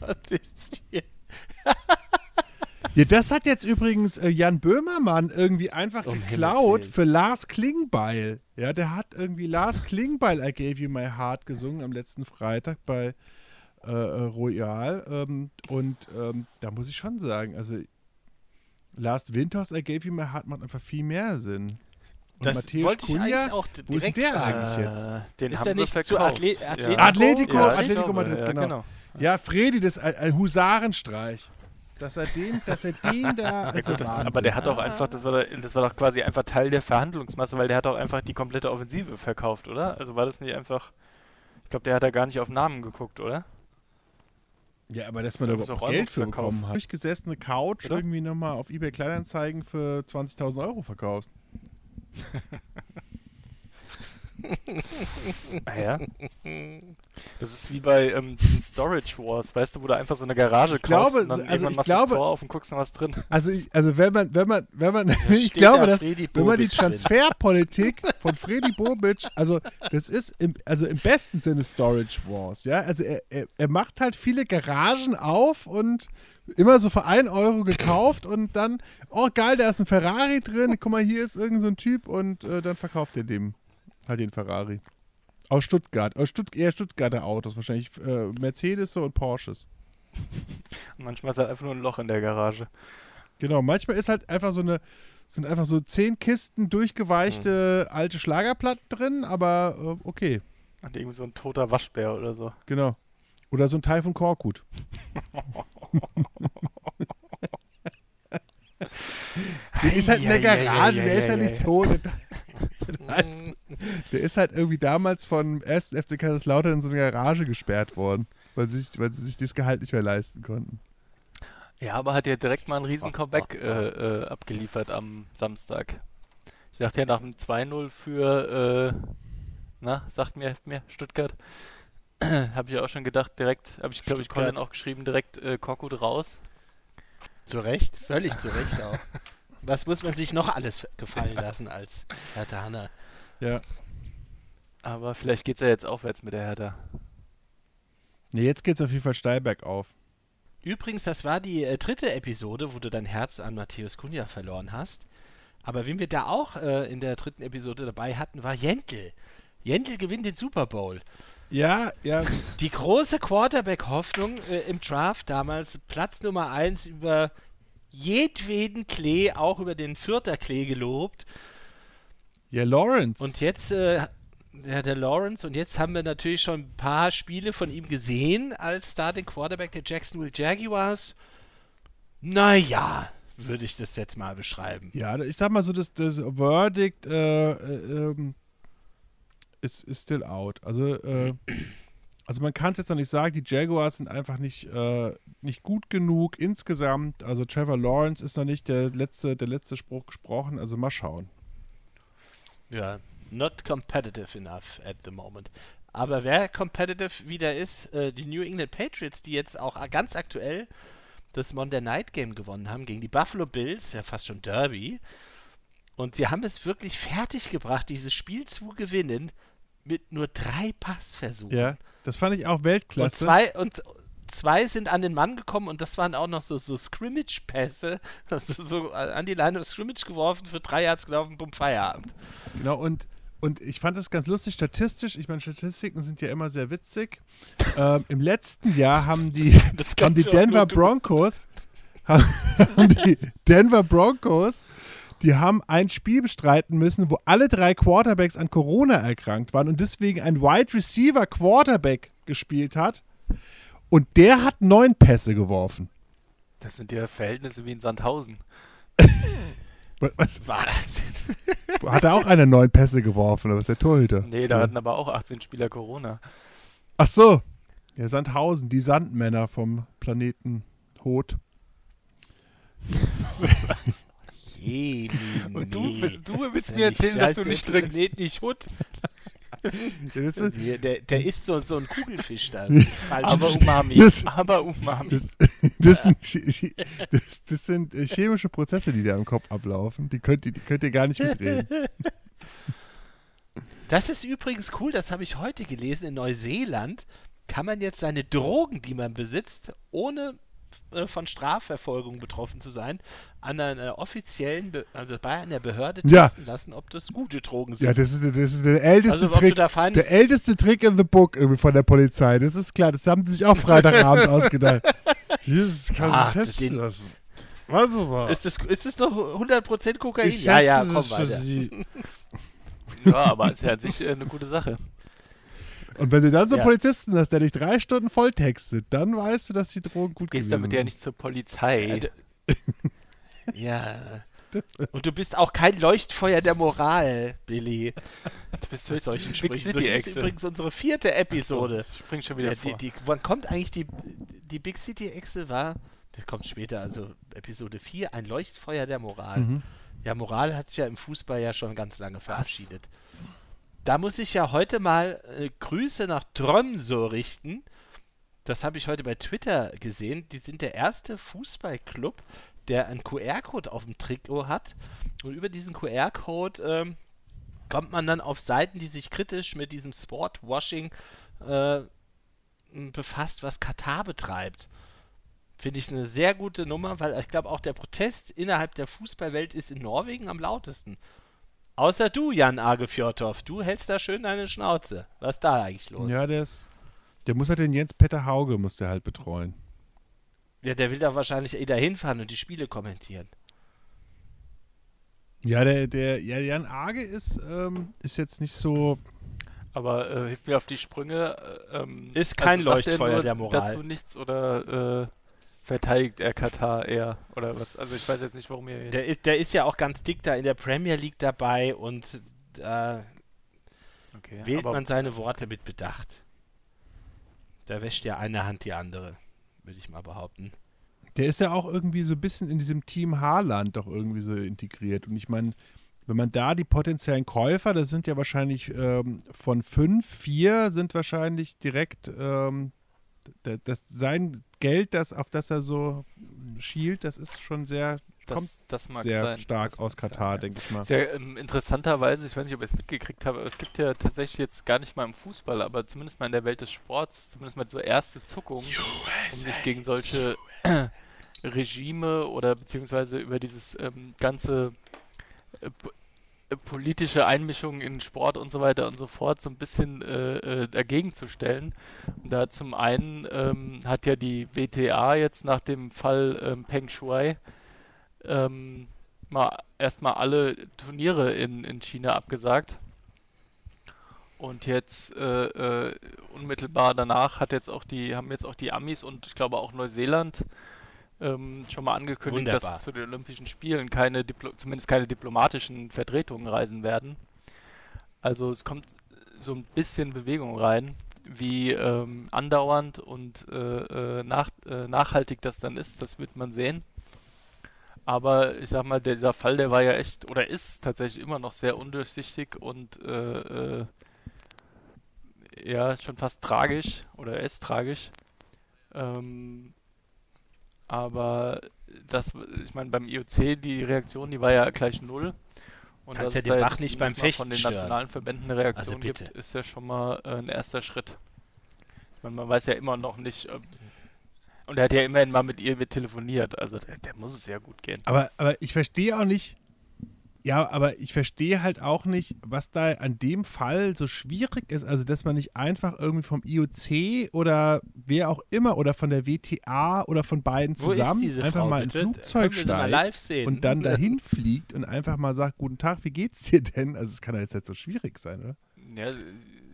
Ja, das hat jetzt übrigens äh, Jan Böhmermann irgendwie einfach Um geklaut für Lars Klingbeil. Ja, der hat irgendwie Lars Klingbeil I Gave You My Heart gesungen am letzten Freitag bei äh, äh, Royal. Ähm, und ähm, da muss ich schon sagen, also Lars Winters I Gave You My Heart macht einfach viel mehr Sinn. Und Das Matthäus wollte ich Cunha, eigentlich auch d- wo ist direkt der eigentlich jetzt? Äh, den Ist haben der sie nicht zu verkauft. Atle- ja. Atletico? Atletico, Ja, ich Atletico Madrid, ja, genau. genau. Ja, Fredi, das ein Husarenstreich. Dass er den, dass er den da. Ja, Also gut, das, Wahnsinn. aber der hat doch einfach, das war, doch- das war doch quasi einfach Teil der Verhandlungsmasse, weil der hat doch einfach die komplette Offensive verkauft, oder? Also war das nicht einfach, ich glaube, der hat da gar nicht auf Namen geguckt, oder? Ja, aber dass man Da überhaupt auch Geld für bekommen hat. Durchgesessene Couch Oder? irgendwie nochmal auf eBay Kleinanzeigen für 20.000 Euro verkaufst. Ah ja. Das ist wie bei ähm, diesen Storage Wars, weißt du, wo du einfach so eine Garage glaube, kaufst und dann also irgendwann ich machst du das glaube- Tor auf und guckst noch was drin. Also, ich, also wenn man, wenn man, wenn man, ich glaube, da dass, Fredi wenn man die. Transferpolitik von Freddy Bobic, also das ist im, also im besten Sinne Storage Wars, ja. Also er, er, er macht halt viele Garagen auf und immer so für 1 Euro gekauft und dann, oh geil, da ist ein Ferrari drin, guck mal, hier ist irgend so ein Typ und äh, dann verkauft er dem halt den Ferrari. Aus Stuttgart, aus Stutt eher Stuttgarter Autos, wahrscheinlich äh, Mercedes und Porsches. Manchmal ist halt einfach nur ein Loch in der Garage. Genau, manchmal ist halt einfach so eine, sind einfach so zehn Kisten durchgeweichte alte Schlagerplatten drin, aber äh, okay, Und irgendwie so ein toter Waschbär oder so. genau. Oder so ein Teil von Korkut. Der ist halt in der Garage, der ist ja nicht tot. Der ist halt irgendwie damals von 1. FC Kaiserslautern in so eine Garage gesperrt worden, weil sie, sich, weil sie sich das Gehalt nicht mehr leisten konnten. Ja, aber hat ja direkt mal ein riesen Comeback äh, äh, abgeliefert am Samstag. Ich dachte ja nach dem 2-0 für, äh, na, sagt mir, mir Stuttgart, habe ich ja auch schon gedacht, direkt, habe ich glaube ich Colin auch geschrieben, direkt äh, Korkut raus. Zu Recht, völlig zu Recht auch. Was muss man sich noch alles gefallen lassen als Hertha Hanna? Ja. Aber vielleicht geht's ja jetzt aufwärts mit der Hertha. Nee, jetzt geht's auf jeden Fall steil bergauf. Übrigens, das war die äh, dritte Episode, wo du dein Herz an Matthäus Kunja verloren hast. Aber wen wir da auch äh, in der dritten Episode dabei hatten, war Jentl. Jentl gewinnt den Super Bowl. Ja, ja, Die große Quarterback-Hoffnung äh, im Draft damals, Platz Nummer 1 über jedweden Klee, auch über den Vierter Klee gelobt. ja, Lawrence. Und jetzt, äh, ja, der Lawrence, und jetzt haben wir natürlich schon ein paar Spiele von ihm gesehen als Starting Quarterback der Jacksonville Jaguars. Naja, würde ich das jetzt mal beschreiben. Ja, ich sag mal so, das, das Verdict äh, äh, ähm, ist, ist still out. Also, äh, also man kann es jetzt noch nicht sagen, die Jaguars sind einfach nicht, äh, nicht gut genug insgesamt. Also Trevor Lawrence ist noch nicht der letzte, der letzte Spruch gesprochen. Also mal schauen. Ja, not competitive enough at the moment. Aber wer competitive wieder ist, äh, die New England Patriots, die jetzt auch ganz aktuell das Monday Night Game gewonnen haben gegen die Buffalo Bills, ja fast schon Derby. Und sie haben es wirklich fertig gebracht, dieses Spiel zu gewinnen mit nur drei Passversuchen. Ja, das fand ich auch Weltklasse. Und zwei, und zwei sind an den Mann gekommen und das waren auch noch so, so Scrimmage-Pässe. Also so an die Line of Scrimmage geworfen, für drei Yards gelaufen, bumm, Feierabend. Genau, und und ich fand das ganz lustig, statistisch, ich meine, Statistiken sind ja immer sehr witzig. ähm, Im letzten Jahr haben die, haben die Denver Broncos, haben die Denver Broncos, die haben ein Spiel bestreiten müssen, wo alle drei Quarterbacks an Corona erkrankt waren und deswegen ein Wide Receiver Quarterback gespielt hat. Und der hat neun Pässe geworfen. Das sind ja Verhältnisse wie in Sandhausen. Was? Wahnsinn. Hat er auch eine neun Pässe geworfen, oder was der Torhüter? Nee, da ja. hatten aber auch 18 Spieler Corona. Ach so. Ja, Sandhausen, die Sandmänner vom Planeten Hot. Und du, du willst mir erzählen, dass du nicht trinkst. Planet nicht Hut. der, der, der ist so, so ein Kugelfisch da. Aber Umami. Das, aber Umami. Das, das, sind, das, sind, chemische Prozesse, die da im Kopf ablaufen. Die könnt, die könnt ihr gar nicht mitreden. Das ist übrigens cool, das habe ich heute gelesen. In Neuseeland kann man jetzt seine Drogen, die man besitzt, ohne äh, von Strafverfolgung betroffen zu sein, an einer offiziellen, Be also bei einer Behörde ja. testen lassen, ob das gute Drogen sind. Ja, das ist, das ist der älteste also, Trick. Der älteste Trick in the book irgendwie von der Polizei. Das ist klar. Das haben sie sich auch Freitagabend ausgedacht. Jesus, kann ich testen lassen. Was aber? Ist das, ist das noch 100% Kokain? Ich ja, ja, komm weiter. ja, aber ist ja an sich äh, eine gute Sache. Und wenn du dann so einen ja. Polizisten hast, der dich drei Stunden volltextet, dann weißt du, dass die Drogen gut gehen. Du gehst damit ja nicht zur Polizei. ja. Und du bist auch kein Leuchtfeuer der Moral, Billy. Du bist für solchen Sprüchen. So, das ist übrigens unsere vierte Episode. So, spring schon wieder ja, vor. Die, die, wann kommt eigentlich die, die Big City Echse? War, das kommt später, also Episode 4, ein Leuchtfeuer der Moral. Mhm. Ja, Moral hat sich ja im Fußball ja schon ganz lange verabschiedet. Was? Da muss ich ja heute mal äh, Grüße nach Tromso richten. Das habe ich heute bei Twitter gesehen. Die sind der erste Fußballclub, der einen QR-Code auf dem Trikot hat. Und über diesen QR-Code ähm, kommt man dann auf Seiten, die sich kritisch mit diesem Sportwashing äh, befasst, was Katar betreibt. Finde ich eine sehr gute Nummer, weil ich glaube auch der Protest innerhalb der Fußballwelt ist in Norwegen am lautesten. Außer du, Jan Agefjordhoff. Du hältst da schön deine Schnauze. Was ist da eigentlich los? Ja, der ist. Der muss halt den Jens-Peter Hauge muss der halt betreuen. Ja, der will da wahrscheinlich eh da hinfahren und die Spiele kommentieren. Ja, der, der, ja, Jan Age ist, ähm, ist jetzt nicht so. Aber äh, hilft mir auf die Sprünge. Äh, ähm, ist kein also Leuchtfeuer der Moral. Dazu nichts oder äh, verteidigt er Katar eher oder was? Also ich weiß jetzt nicht, warum er. Der ist, der ist ja auch ganz dick da in der Premier League dabei und da okay, wählt man seine Worte mit Bedacht. Da wäscht ja eine Hand die andere, würde ich mal behaupten. Der ist ja auch irgendwie so ein bisschen in diesem Team Haarland doch irgendwie so integriert. Und ich meine, wenn man da die potenziellen Käufer, das sind ja wahrscheinlich ähm, von fünf, vier sind wahrscheinlich direkt ähm, das, das, sein Geld, das, auf das er so schielt, das ist schon sehr, das, kommt das sehr sein. stark aus Katar, ja. denke ich mal. Sehr ähm, interessanterweise, ich weiß nicht, ob ihr es mitgekriegt habt, aber es gibt ja tatsächlich jetzt gar nicht mal im Fußball, aber zumindest mal in der Welt des Sports, zumindest mal so erste Zuckungen, um sich gegen solche Regime oder beziehungsweise über dieses ähm, ganze äh, politische Einmischung in Sport und so weiter und so fort so ein bisschen äh, äh, dagegen zu stellen. Da zum einen ähm, hat ja die WTA jetzt nach dem Fall ähm, Peng Shuai ähm, mal erstmal alle Turniere in, in China abgesagt. Und jetzt äh, äh, unmittelbar danach hat jetzt auch die, haben jetzt auch die Amis und ich glaube auch Neuseeland ähm, schon mal angekündigt, Wunderbar. dass zu den Olympischen Spielen keine Diplo zumindest keine diplomatischen Vertretungen reisen werden. Also es kommt so ein bisschen Bewegung rein, wie ähm, andauernd und äh, äh, nach, äh, nachhaltig das dann ist, das wird man sehen. Aber ich sag mal, dieser Fall, der war ja echt oder ist tatsächlich immer noch sehr undurchsichtig und äh, äh, ja, schon fast tragisch oder er ist tragisch. Ähm, aber das, ich meine, beim IOC, die Reaktion, die war ja gleich null. Und Kannst dass ja es den da Bach jetzt nicht beim mal von den Fechten stören. nationalen Verbänden eine Reaktion Also gibt, ist ja schon mal äh, ein erster Schritt. Ich meine, man weiß ja immer noch nicht, ob, und er hat ja immerhin mal mit ihr telefoniert, also der, der muss es ja gut gehen. Aber, aber ich verstehe auch nicht, ja, aber ich verstehe halt auch nicht, was da an dem Fall so schwierig ist. Also, dass man nicht einfach irgendwie vom IOC oder wer auch immer oder von der WTA oder von beiden zusammen einfach Frau, mal ins bitte? Flugzeug steigt live sehen? und dann dahin fliegt und einfach mal sagt, guten Tag, wie geht's dir denn? Also, es kann ja jetzt nicht so schwierig sein, oder? Ja,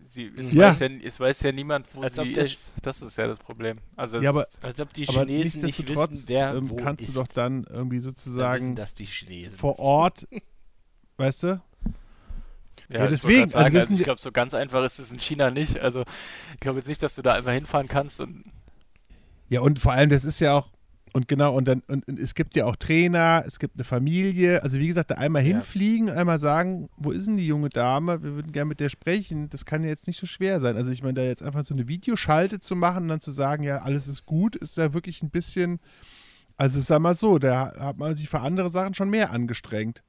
sie, es, Ja. Weiß ja, es weiß ja niemand, wo Als sie ist. Das ist ja das Problem. Also Ja, es aber- ist- Als ob die Aber Chinesen nicht nichtsdestotrotz wissen, wer ähm, wo kannst ist. du doch dann irgendwie Da wissen sozusagen das die Chinesen. vor Ort, weißt du? Ja, Ja, deswegen, sagen, also also ich glaube, so ganz einfach ist es in China nicht. Also ich glaube jetzt nicht, dass du da einfach hinfahren kannst und Ja, und vor allem, das ist ja auch, und genau, und dann, und, und es gibt ja auch Trainer, es gibt eine Familie. Also wie gesagt, da einmal Ja. hinfliegen, einmal sagen, wo ist denn die junge Dame? Wir würden gerne mit der sprechen. Das kann ja jetzt nicht so schwer sein. Also ich meine, da jetzt einfach so eine Videoschalte zu machen und dann zu sagen, ja, alles ist gut, ist ja wirklich ein bisschen, also sag mal so, da hat man sich für andere Sachen schon mehr angestrengt.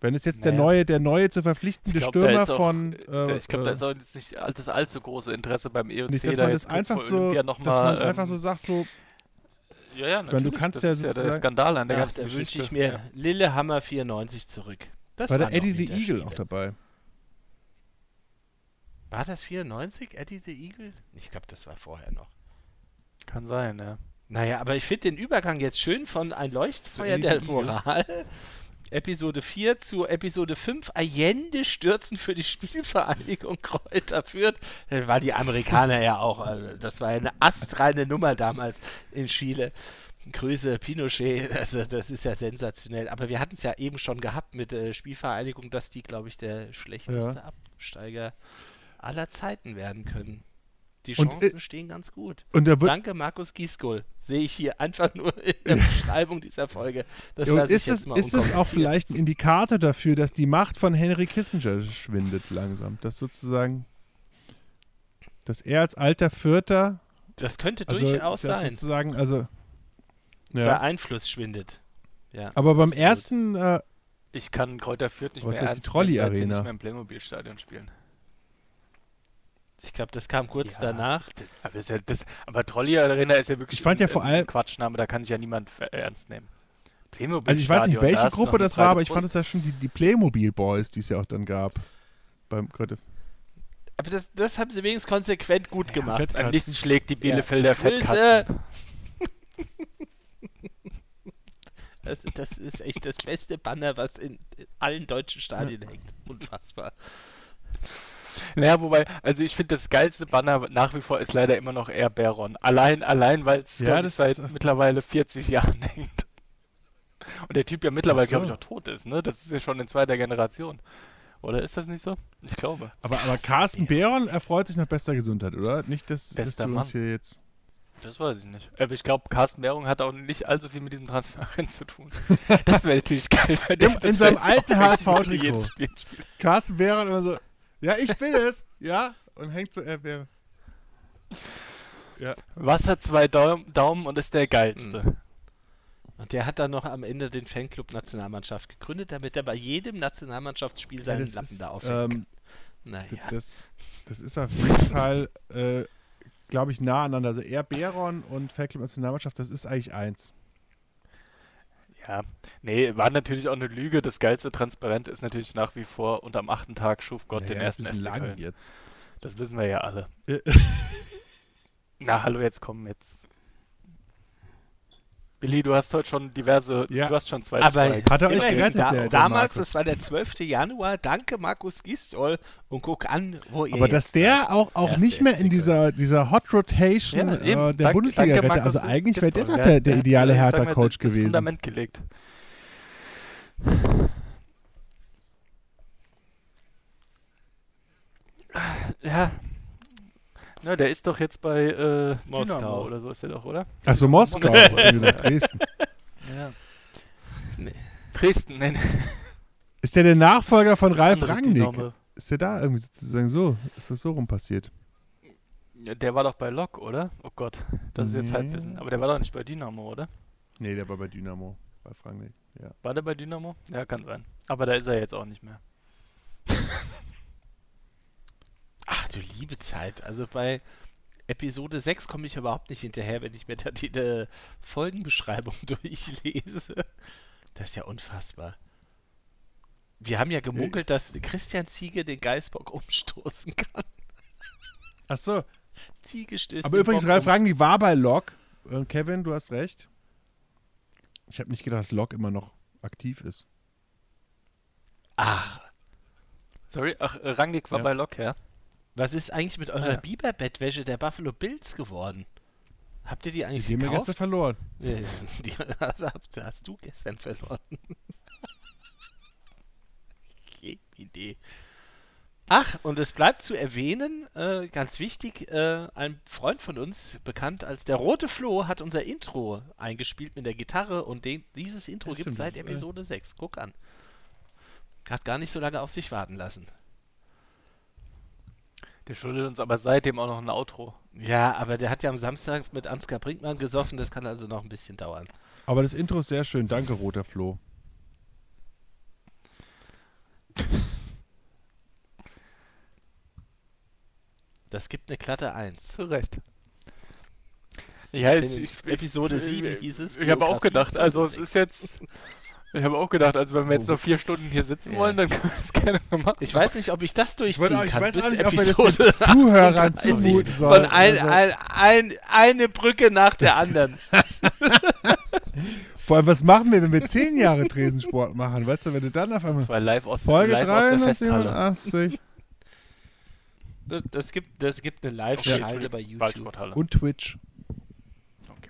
Wenn es jetzt der Naja. neue, der neue zu verpflichtende da Stürmer auch, von äh, ich glaube, da äh, ist auch jetzt nicht das allzu große Interesse beim EOC. nicht, dass da man das jetzt kurz einfach so, noch dass mal, man einfach ähm, so sagt, so, Ja, ja, meine, du natürlich. kannst das ja ist ja der Skandal an der Ach, ganzen da wünsche Geschichte. ich mir Ja. Lillehammer 94 zurück. Das war der waren Eddie the Eagle auch dabei. War das 94, Eddie the Eagle? Ich glaube, das war vorher noch. Kann sein, ja. Naja, aber ich finde den Übergang jetzt schön von ein Leuchtfeuer der. Moral, Episode 4 zu Episode 5, Allende stürzen für die Spielvereinigung Kräuter Fürth. Da waren die Amerikaner ja auch, also das war ja eine astreine Nummer damals in Chile. Grüße Pinochet, also das ist ja sensationell. Aber wir hatten es ja eben schon gehabt mit der Spielvereinigung, dass die, glaube ich, der schlechteste Absteiger aller Zeiten werden können. Die Und, Chancen äh, stehen ganz gut. Und Danke, Markus Gieskol. Sehe ich hier einfach nur in der Beschreibung dieser Folge. Das Ja, und ist es, ist es auch vielleicht ein Indikator dafür, dass die Macht von Henry Kissinger schwindet langsam? Dass sozusagen, dass er als alter Vierter, Das könnte also durchaus sein. sozusagen, also Der ja. Einfluss schwindet. Ja. Aber beim absolut. ersten, äh, Ich kann Kräuter Fürth nicht Was mehr ernst nicht mehr im Playmobil-Stadion spielen. Ich glaube, das kam kurz Ja, danach. Das, aber, ist ja, das, aber Trolley Arena ist ja wirklich Ich fand ja ein- vor ein allem- Quatschname, da kann sich ja niemand ver- ernst nehmen. Playmobil also ich weiß nicht, da welche Gruppe das war, aber ich fand Brust. es ja schon die, die Playmobil Boys, die es ja auch dann gab. Beim Grötte. Aber das, das haben sie wenigstens konsequent gut gemacht. Fettkatzen. An nichts schlägt die Bielefelder Grüße. Fettkatzen. Das, das ist echt das beste Banner, was in allen deutschen Stadien hängt. Unfassbar. Naja, wobei, also ich finde das geilste Banner nach wie vor ist leider immer noch Air Baron. Allein, allein, weil es Ja, seit ist- mittlerweile 40 Jahren hängt. Und der Typ ja mittlerweile, so. glaube ich, auch tot ist, ne? Das ist ja schon in zweiter Generation. Oder ist das nicht so? Ich glaube. Aber, aber Carsten Behron erfreut sich nach bester Gesundheit, oder? Nicht, dass, dass du Mann. uns hier jetzt. Das weiß ich nicht. Aber ich glaube, Carsten Behrung hat auch nicht allzu viel mit diesem Transferent zu tun. Das wäre natürlich geil. Wenn der In- in seinem alten HSV-Trikot. Carsten Behron immer so, ja, ich bin es, ja, und hängt so, er wäre. Wasser zwei Daum Daumen und ist der geilste. Und der hat dann noch am Ende den Fanclub Nationalmannschaft gegründet, damit er bei jedem Nationalmannschaftsspiel seinen das Lappen ist, da aufhängt. ähm, naja. Das, das ist auf jeden Fall, äh, glaube ich, nah aneinander. Also er Behron und Fanclub Nationalmannschaft, das ist eigentlich eins. Ja, nee, war natürlich auch eine Lüge. Das geilste Transparent ist natürlich nach wie vor und am achten Tag schuf Gott den Naja, ist ersten FC lang Köln. jetzt. Das wissen wir ja alle. Na, hallo, jetzt kommen jetzt. Billy, du hast heute schon diverse, Ja. du hast schon zwei Aber Strikes. Hat er euch gerettet, da, der- damals, das war der 12. Januar. Danke, Markus Gistol. Und guck an, wo ihr Aber dass jetzt der auch, auch nicht mehr in dieser, dieser Hot Rotation Ja, äh, der Bundesliga rettet. Also eigentlich wäre der doch der, der hat, ideale Hertha-Coach das gewesen. Fundament gelegt. Ja. Na, der ist doch jetzt bei äh, Moskau. Dynamo oder so ist der doch, oder? Achso, Moskau, nach Dresden. Ja. Nee. Dresden, nein. Ist der der Nachfolger von Ralf Rangnick? Ist der da irgendwie sozusagen so? Ist das so rum passiert? Ja, Der war doch bei Lok, oder? Oh Gott, das ist jetzt Nee. Halbwissen. Aber der war doch nicht bei Dynamo, oder? Nee, der war bei Dynamo. Bei Rangnick, ja. War der bei Dynamo? Ja, kann sein. Aber da ist er jetzt auch nicht mehr. Ach du liebe Zeit. Also bei Episode 6 komme ich überhaupt nicht hinterher, wenn ich mir da die äh, Folgenbeschreibung durchlese. Das ist ja unfassbar. Wir haben ja gemunkelt, dass Christian Ziege den Geisbock umstoßen kann. Achso, Ziege stößt aber den übrigens, Bock Ralf um. Rangnick war bei Lok. Äh, Kevin, du hast recht. Ich habe nicht gedacht, dass Lok immer noch aktiv ist. Ach, Sorry, ach, äh, Rangnick war Ja. bei Lok, ja? Was ist eigentlich mit eurer Ja. Biberbettwäsche der Buffalo Bills geworden? Habt ihr die eigentlich Die haben wir gekauft? gestern verloren. Nee, die hast, du gestern verloren. Idee. Ach, und es bleibt zu erwähnen, äh, ganz wichtig, äh, ein Freund von uns, bekannt als der Rote Flo, hat unser Intro eingespielt mit der Gitarre und den, dieses Intro gibt es seit äh, Episode 6. Guck an. Hat gar nicht so lange auf sich warten lassen. Der schuldet uns aber seitdem auch noch ein Outro. Ja, aber der hat ja am Samstag mit Ansgar Brinkmann gesoffen, das kann also noch ein bisschen dauern. Aber das Intro ist sehr schön. Danke, Roter Flo. Das gibt eine glatte 1. Zu Recht. Ja, ich, ich, Episode ich, 7 hieß es, Ich habe auch gedacht, also es ist jetzt. Ich habe auch gedacht, also wenn wir jetzt Oh. noch vier Stunden hier sitzen wollen, dann können wir das gerne noch machen. Ich weiß nicht, ob ich das durchziehen auch- ich kann. weiß auch nicht, ob wir das jetzt Zuhörern 38. zumuten sollen. Von ein, Also, ein, ein, eine Brücke nach der anderen. vor allem, was machen wir, wenn wir zehn Jahre Tresensport machen? Weißt du, wenn du dann auf einmal. Das war live aus, Folge live aus der 387. Festhalle. Das, das, gibt, das gibt eine Live-Schalte bei YouTube. Und Twitch. Okay.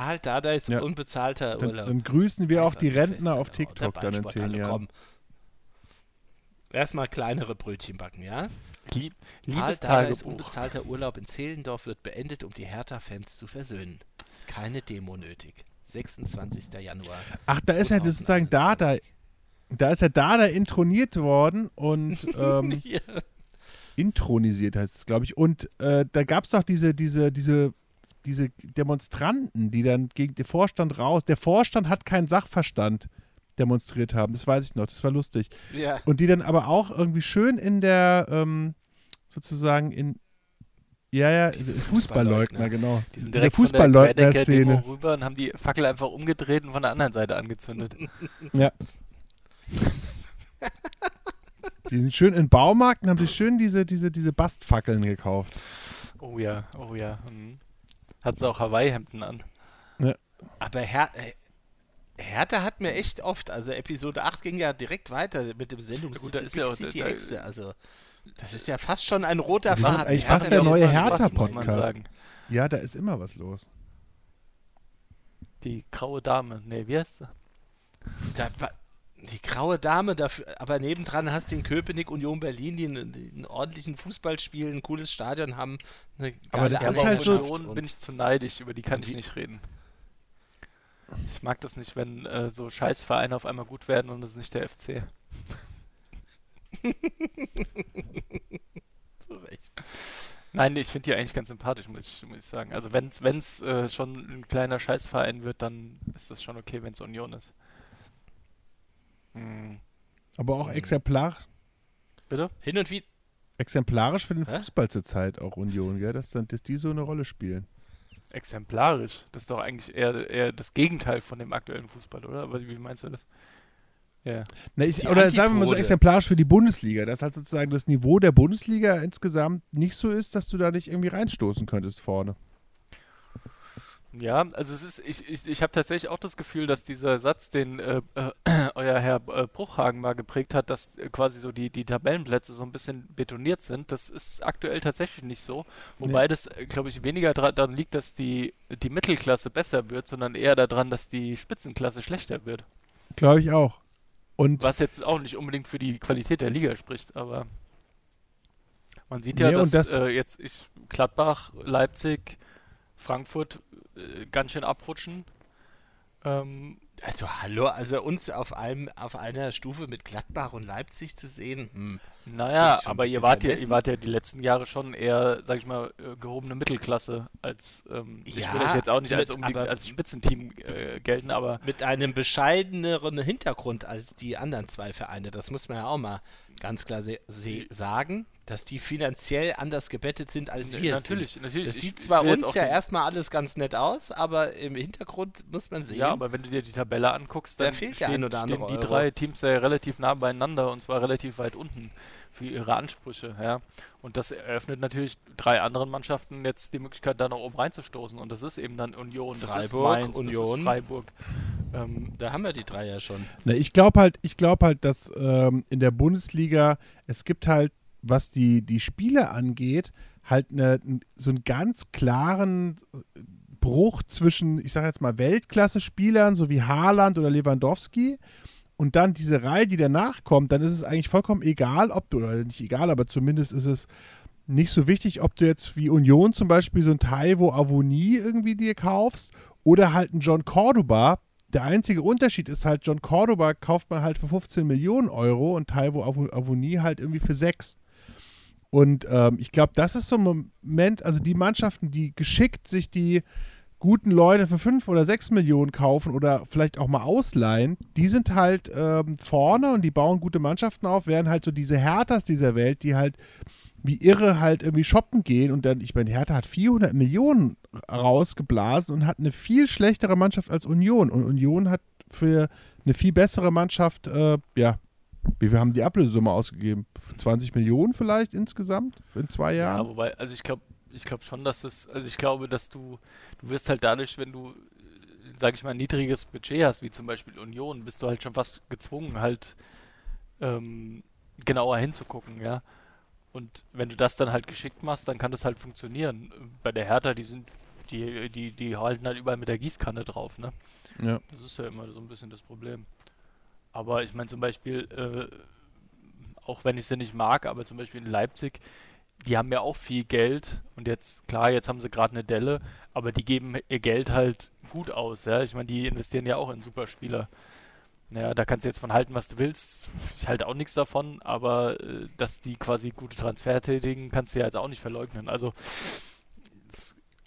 Paul Dardais Ja. unbezahlter Dann, Urlaub. dann grüßen wir auch die Rentner auf. TikTok dann in zehn Jahren. komm. Erstmal kleinere Brötchen backen, ja? Lieb, Paul Dardais Liebestagebuch. unbezahlter Urlaub in Zehlendorf wird beendet, um die Hertha-Fans zu versöhnen. Keine Demo nötig. 26. Januar. Ach, da ist ja sozusagen Dada. 2021. Da ist ja Dada introniert worden und ähm, Ja. intronisiert heißt es, glaube ich. Und äh, da gab es doch diese, diese, diese, diese Demonstranten, die dann gegen den Vorstand raus. Der Vorstand hat keinen Sachverstand demonstriert haben. Das weiß ich noch. Das war lustig. ja. Und die dann aber auch irgendwie schön in der, ähm, sozusagen in, ja, ja, Fußballleugner, Fußballleugner. genau. Die sind direkt der Fußballleugner-Szene. rüber und haben die Fackel einfach umgedreht und von der anderen Seite angezündet. Ja. Die sind schön in Baumarkten, haben sich schön diese, diese, diese Bastfackeln gekauft. Oh ja, oh ja. Mhm. Hat sie auch Hawaii-Hemden an. Aber Her äh, Hertha hat mir echt oft, also Episode 8 ging ja direkt weiter mit dem Sendungs Ja gut, da ist ja da- Hexe, also das ist ja fast schon ein roter Die Faden. eigentlich Hertha fast der neue immer Hertha- Spaß, muss man Podcast. sagen. Ja, da ist immer was los. Die graue Dame. Nee, wie heißt sie? Da, die graue Dame dafür, aber nebendran hast du in Köpenick, Union Berlin, die einen, die einen ordentlichen Fußball spielen, ein cooles Stadion haben. Eine Aber geile das ist aber halt so- Union bin ich zu neidisch, über die kann ich nicht reden. Ich mag das nicht, wenn äh, so Scheißvereine auf einmal gut werden und es ist nicht der FC. So recht. Nein, ich finde die eigentlich ganz sympathisch, muss ich, muss ich sagen. Also wenn es äh, schon ein kleiner Scheißverein wird, dann ist das schon okay, wenn es Union ist. Hm. Aber auch Mhm. exemplar, Bitte? Hin und wieder. exemplarisch für den Hä? Fußball zurzeit auch Union, gell? Dass, dann, dass die so eine Rolle spielen. Exemplarisch. Das ist doch eigentlich eher, eher das Gegenteil von dem aktuellen Fußball, oder? Aber wie meinst du das? Ja. Na, ich, oder sagen wir mal so Antipode. exemplarisch für die Bundesliga, dass halt sozusagen das Niveau der Bundesliga insgesamt nicht so ist, dass du da nicht irgendwie reinstoßen könntest vorne. Ja, also es ist, ich, ich, ich habe tatsächlich auch das Gefühl, dass dieser Satz, den äh, äh, euer Herr äh, Bruchhagen mal geprägt hat, dass äh, quasi so die, die Tabellenplätze so ein bisschen betoniert sind, das ist aktuell tatsächlich nicht so. Wobei Nee. das, glaube ich, weniger daran liegt, dass die, die Mittelklasse besser wird, sondern eher daran, dass die Spitzenklasse schlechter wird. Glaube ich auch. Und Was jetzt auch nicht unbedingt für die Qualität der Liga spricht, aber man sieht ja, Nee, dass das- äh, jetzt ich, Gladbach, Leipzig, Frankfurt äh, ganz schön abrutschen. Ähm, Also hallo, also uns auf einem auf einer Stufe mit Gladbach und Leipzig zu sehen, hm. naja, aber ihr wart ja, ihr wart ja die letzten Jahre schon eher, sag ich mal, äh, gehobene Mittelklasse als ähm, ich Ja, will euch jetzt auch nicht als mit- unbedingt aber- als Spitzenteam äh, gelten, aber mit einem bescheideneren Hintergrund als die anderen zwei Vereine. Das muss man ja auch mal ganz klar sagen, dass die finanziell anders gebettet sind als wir. natürlich, Sind. natürlich. Das ich- sieht zwar uns ja erstmal alles ganz nett aus, aber im Hintergrund muss man sehen. Ja, aber wenn du dir die Tabelle anguckst, Da dann fehlt der stehen, ein oder stehen andere die Euro. drei Teams ja relativ nah beieinander und zwar relativ weit unten für ihre Ansprüche, ja. Und das eröffnet natürlich drei anderen Mannschaften jetzt die Möglichkeit, da noch oben reinzustoßen. Und das ist eben dann Union, das ist Freiburg, Mainz, das Union. ist Freiburg. Ähm, da haben wir die drei ja schon. Na, ich glaube halt, ich glaube halt, dass ähm, in der Bundesliga es gibt halt, was die, die Spiele angeht, halt eine, so einen ganz klaren Bruch zwischen, ich sage jetzt mal, Weltklasse-Spielern, so wie Haaland oder Lewandowski, und dann diese Reihe, die danach kommt, dann ist es eigentlich vollkommen egal, ob du, oder nicht egal, aber zumindest ist es nicht so wichtig, ob du jetzt wie Union zum Beispiel so ein Taiwo Avoni irgendwie dir kaufst oder halt einen John Cordoba. Der einzige Unterschied ist halt, John Cordoba kauft man halt für 15 Millionen Euro und Taiwo Avo- Avoni halt irgendwie für 6. Und ähm, ich glaube, das ist so ein Moment, also die Mannschaften, die geschickt sich die guten Leute für 5 oder 6 Millionen kaufen oder vielleicht auch mal ausleihen, die sind halt ähm, vorne und die bauen gute Mannschaften auf, während halt so diese Herthas dieser Welt, die halt wie irre halt irgendwie shoppen gehen und dann, ich meine, Hertha hat 400 Millionen rausgeblasen und hat eine viel schlechtere Mannschaft als Union und Union hat für eine viel bessere Mannschaft, äh, ja, wie wir haben die Ablösesumme ausgegeben? 20 Millionen vielleicht insgesamt in zwei ja, Jahren? wobei, also ich glaube, ich glaube schon, dass es, also ich glaube, dass du, du wirst halt dadurch, wenn du, sag ich mal, ein niedriges Budget hast, wie zum Beispiel Union, bist du halt schon fast gezwungen, halt ähm, genauer hinzugucken, ja. Und wenn du das dann halt geschickt machst, dann kann das halt funktionieren. Bei der Hertha, die sind, die, die, die halten halt überall mit der Gießkanne drauf, ne? Ja. Das ist ja immer so ein bisschen das Problem. Aber ich meine zum Beispiel, äh, auch wenn ich sie nicht mag, aber zum Beispiel in Leipzig, die haben ja auch viel Geld und jetzt, klar, jetzt haben sie gerade eine Delle, aber die geben ihr Geld halt gut aus, ja. Ich meine, die investieren ja auch in Superspieler. Naja, da kannst du jetzt von halten, was du willst. Ich halte auch nichts davon, aber äh, dass die quasi gute Transfer tätigen, kannst du ja jetzt auch nicht verleugnen. Also,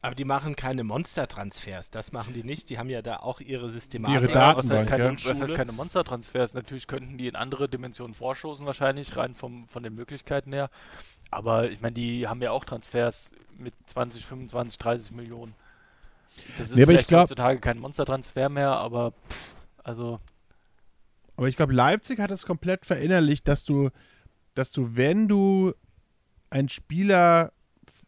Aber die machen keine Monster-Transfers. Das machen die nicht. Die haben ja da auch ihre Systematik. Ihre Ja, was, heißt Datenbank, keine, ja. was heißt keine Monster-Transfers? Natürlich könnten die in andere Dimensionen vorstoßen, wahrscheinlich, rein vom, von den Möglichkeiten her. Aber ich meine, die haben ja auch Transfers mit 20, 25, 30 Millionen. Das ist Nee, aber ich vielleicht glaub- heutzutage kein Monster-Transfer mehr, aber pff, also Aber ich glaube, Leipzig hat es komplett verinnerlicht, dass du, dass du, wenn du einen Spieler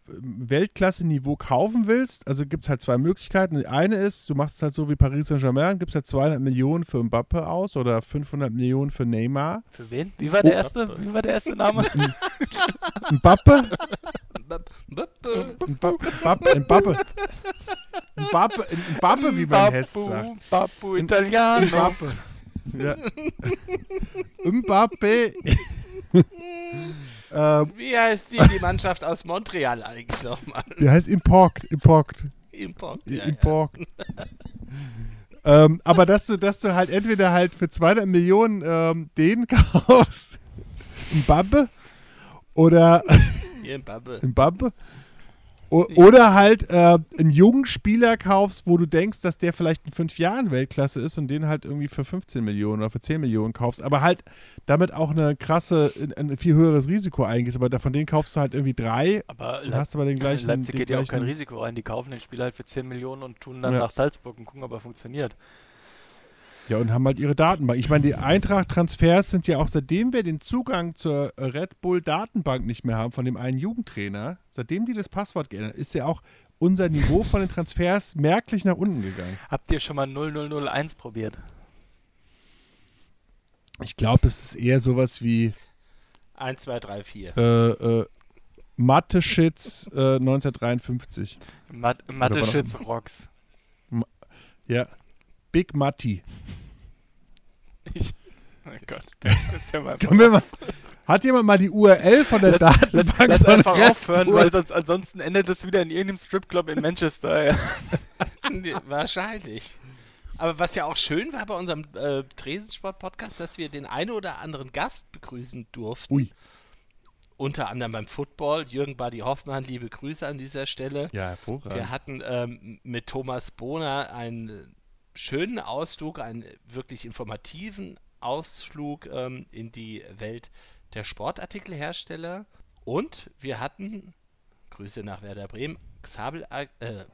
Weltklasse-Niveau kaufen willst, also gibt es halt zwei Möglichkeiten. Die eine ist, du machst es halt so wie Paris Saint-Germain, gibst halt 200 Millionen für Mbappe aus oder 500 Millionen für Neymar. für wen? Wie war der Oh. erste? Wie war der erste Name? Mbappe? Bap- bap- Mbappe? Mbappe? Mbappe? Mbappe, Mbappe wie man in Hessen sagt. Papu Italiano. Mbappe. Ja. Mbappe. ähm, Wie heißt die, die Mannschaft aus Montreal eigentlich nochmal? der heißt. Impact. Import. I- Ja, ja. Impact. ähm, aber dass du, dass du halt entweder halt für 200 Millionen ähm, den kaufst, Mbappe, oder Hier in Bubble. Mbappe, o oder halt äh, einen jungen Spieler kaufst, wo du denkst, dass der vielleicht in fünf Jahren Weltklasse ist und den halt irgendwie für 15 Millionen oder für 10 Millionen kaufst, aber halt damit auch eine krasse, ein viel höheres Risiko eingehst, aber von denen kaufst du halt irgendwie drei Aber und hast aber den gleichen. Leipzig den geht ja auch kein Risiko rein. Die kaufen den Spieler halt für 10 Millionen und tun dann Ja. nach Salzburg und gucken, ob er funktioniert. Ja, und haben halt ihre Datenbank. Ich meine, die Eintracht-Transfers sind ja auch, seitdem wir den Zugang zur Red Bull-Datenbank nicht mehr haben von dem einen Jugendtrainer, seitdem die das Passwort geändert, ist ja auch unser Niveau von den Transfers merklich nach unten gegangen. Habt ihr schon mal 0001 probiert? Ich glaube, es ist eher sowas wie 1, 2, 3, 4. äh, äh, Mathe-Shits äh, 1953. Mat war Mathe doch- Shits Rocks. Ja. Big Matti. Ich, oh Gott. Ja Können wir mal, hat jemand mal die URL von der Lass, lass, Datenbank lass von einfach Red aufhören, Bull? weil sonst, ansonsten endet es wieder in irgendeinem Stripclub in Manchester. Ja. Wahrscheinlich. Aber was ja auch schön war bei unserem äh, Tresensport-Podcast, dass wir den einen oder anderen Gast begrüßen durften. Ui. Unter anderem beim Football. Jürgen Buddy Hoffmann, liebe Grüße an dieser Stelle. Ja, hervorragend. Wir hatten ähm, mit Thomas Bohner einen schönen Ausflug, einen wirklich informativen Ausflug ähm, in die Welt der Sportartikelhersteller. Und wir hatten, Grüße nach Werder Bremen, Xabel, äh, äh,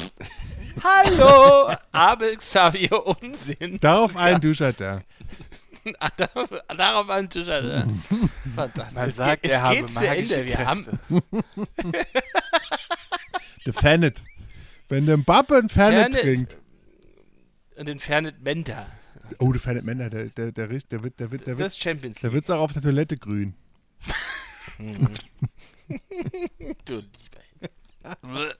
pff. Hallo, Abel Xavier Unsinn. Darauf ein Duschatter. Darauf ein Tisch. Alter. Fantastisch. Man Es sagt, geht, er es habe geht zu Ende. Wir haben, Fanet. Wenn der Mbappe ein Fanet Fanet- trinkt. den Fernet Mender. Oh, der Fanet Männer, der, der, der, riecht- der wird, der wird, der Das wird, ist Champions der League. wird's auch auf der Toilette grün. Du lieber.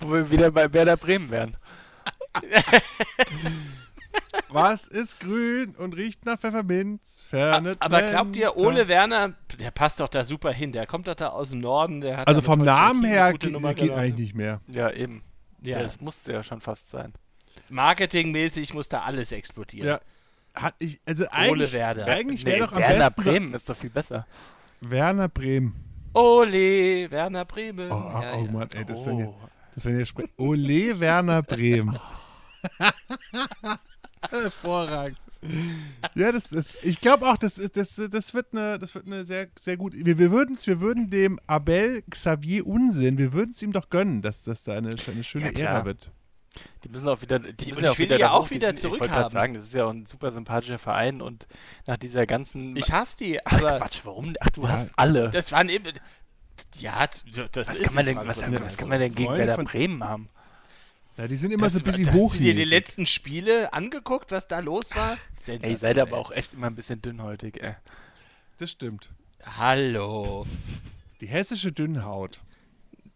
Wo wir wieder bei Werder Bremen wären. Was ist grün und riecht nach Pfefferminz? Fanet Aber glaubt ihr. Ole Werner, der passt doch da super hin. Der kommt doch da aus dem Norden. Der hat Also vom Namen her geht gemacht. eigentlich nicht mehr. Ja, eben. Ja. Das musste ja schon fast sein. Marketingmäßig muss da alles explodieren. Ja. Hat ich, also eigentlich, Werder. eigentlich Nee, wäre doch am Werner besten so- Bremen ist doch viel besser. Werner Bremen. Ole, Werner Bremen. Oh, oh, ja, oh. Mann, ey, das wenn ihr, Oh. das wenn ihr spricht. Ole Werner Bremen. Hervorragend. Ja, das ist, ich glaube auch, das, ist- das, das wird eine, das wird eine sehr, sehr gut. Wir, wir, würden's, wir würden dem Abel Xavier Unsinn, wir würden es ihm doch gönnen, dass das da eine, eine schöne Ja. Ära wird. Die müssen auch wieder, die Ich- müssen ja ich auch will wieder, die ja da auch hoch. Die wieder sind- Ich wollte gerade zurückhaben. sagen, das ist ja auch ein super sympathischer Verein und nach dieser ganzen. Ich hasse die, Ach aber Quatsch, warum? Ach, du Ja. hast alle. das waren eben. Ja, das was ist kann man denn, was, Frankfurt was kann man denn gegen Werder Bremen haben? Ja, die sind immer Das so ein bisschen Hast du dir die letzten Spiele angeguckt, was da los war? Ey, ihr seid aber auch echt immer ein bisschen dünnhäutig, ey. Das stimmt. Hallo. Die hessische Dünnhaut.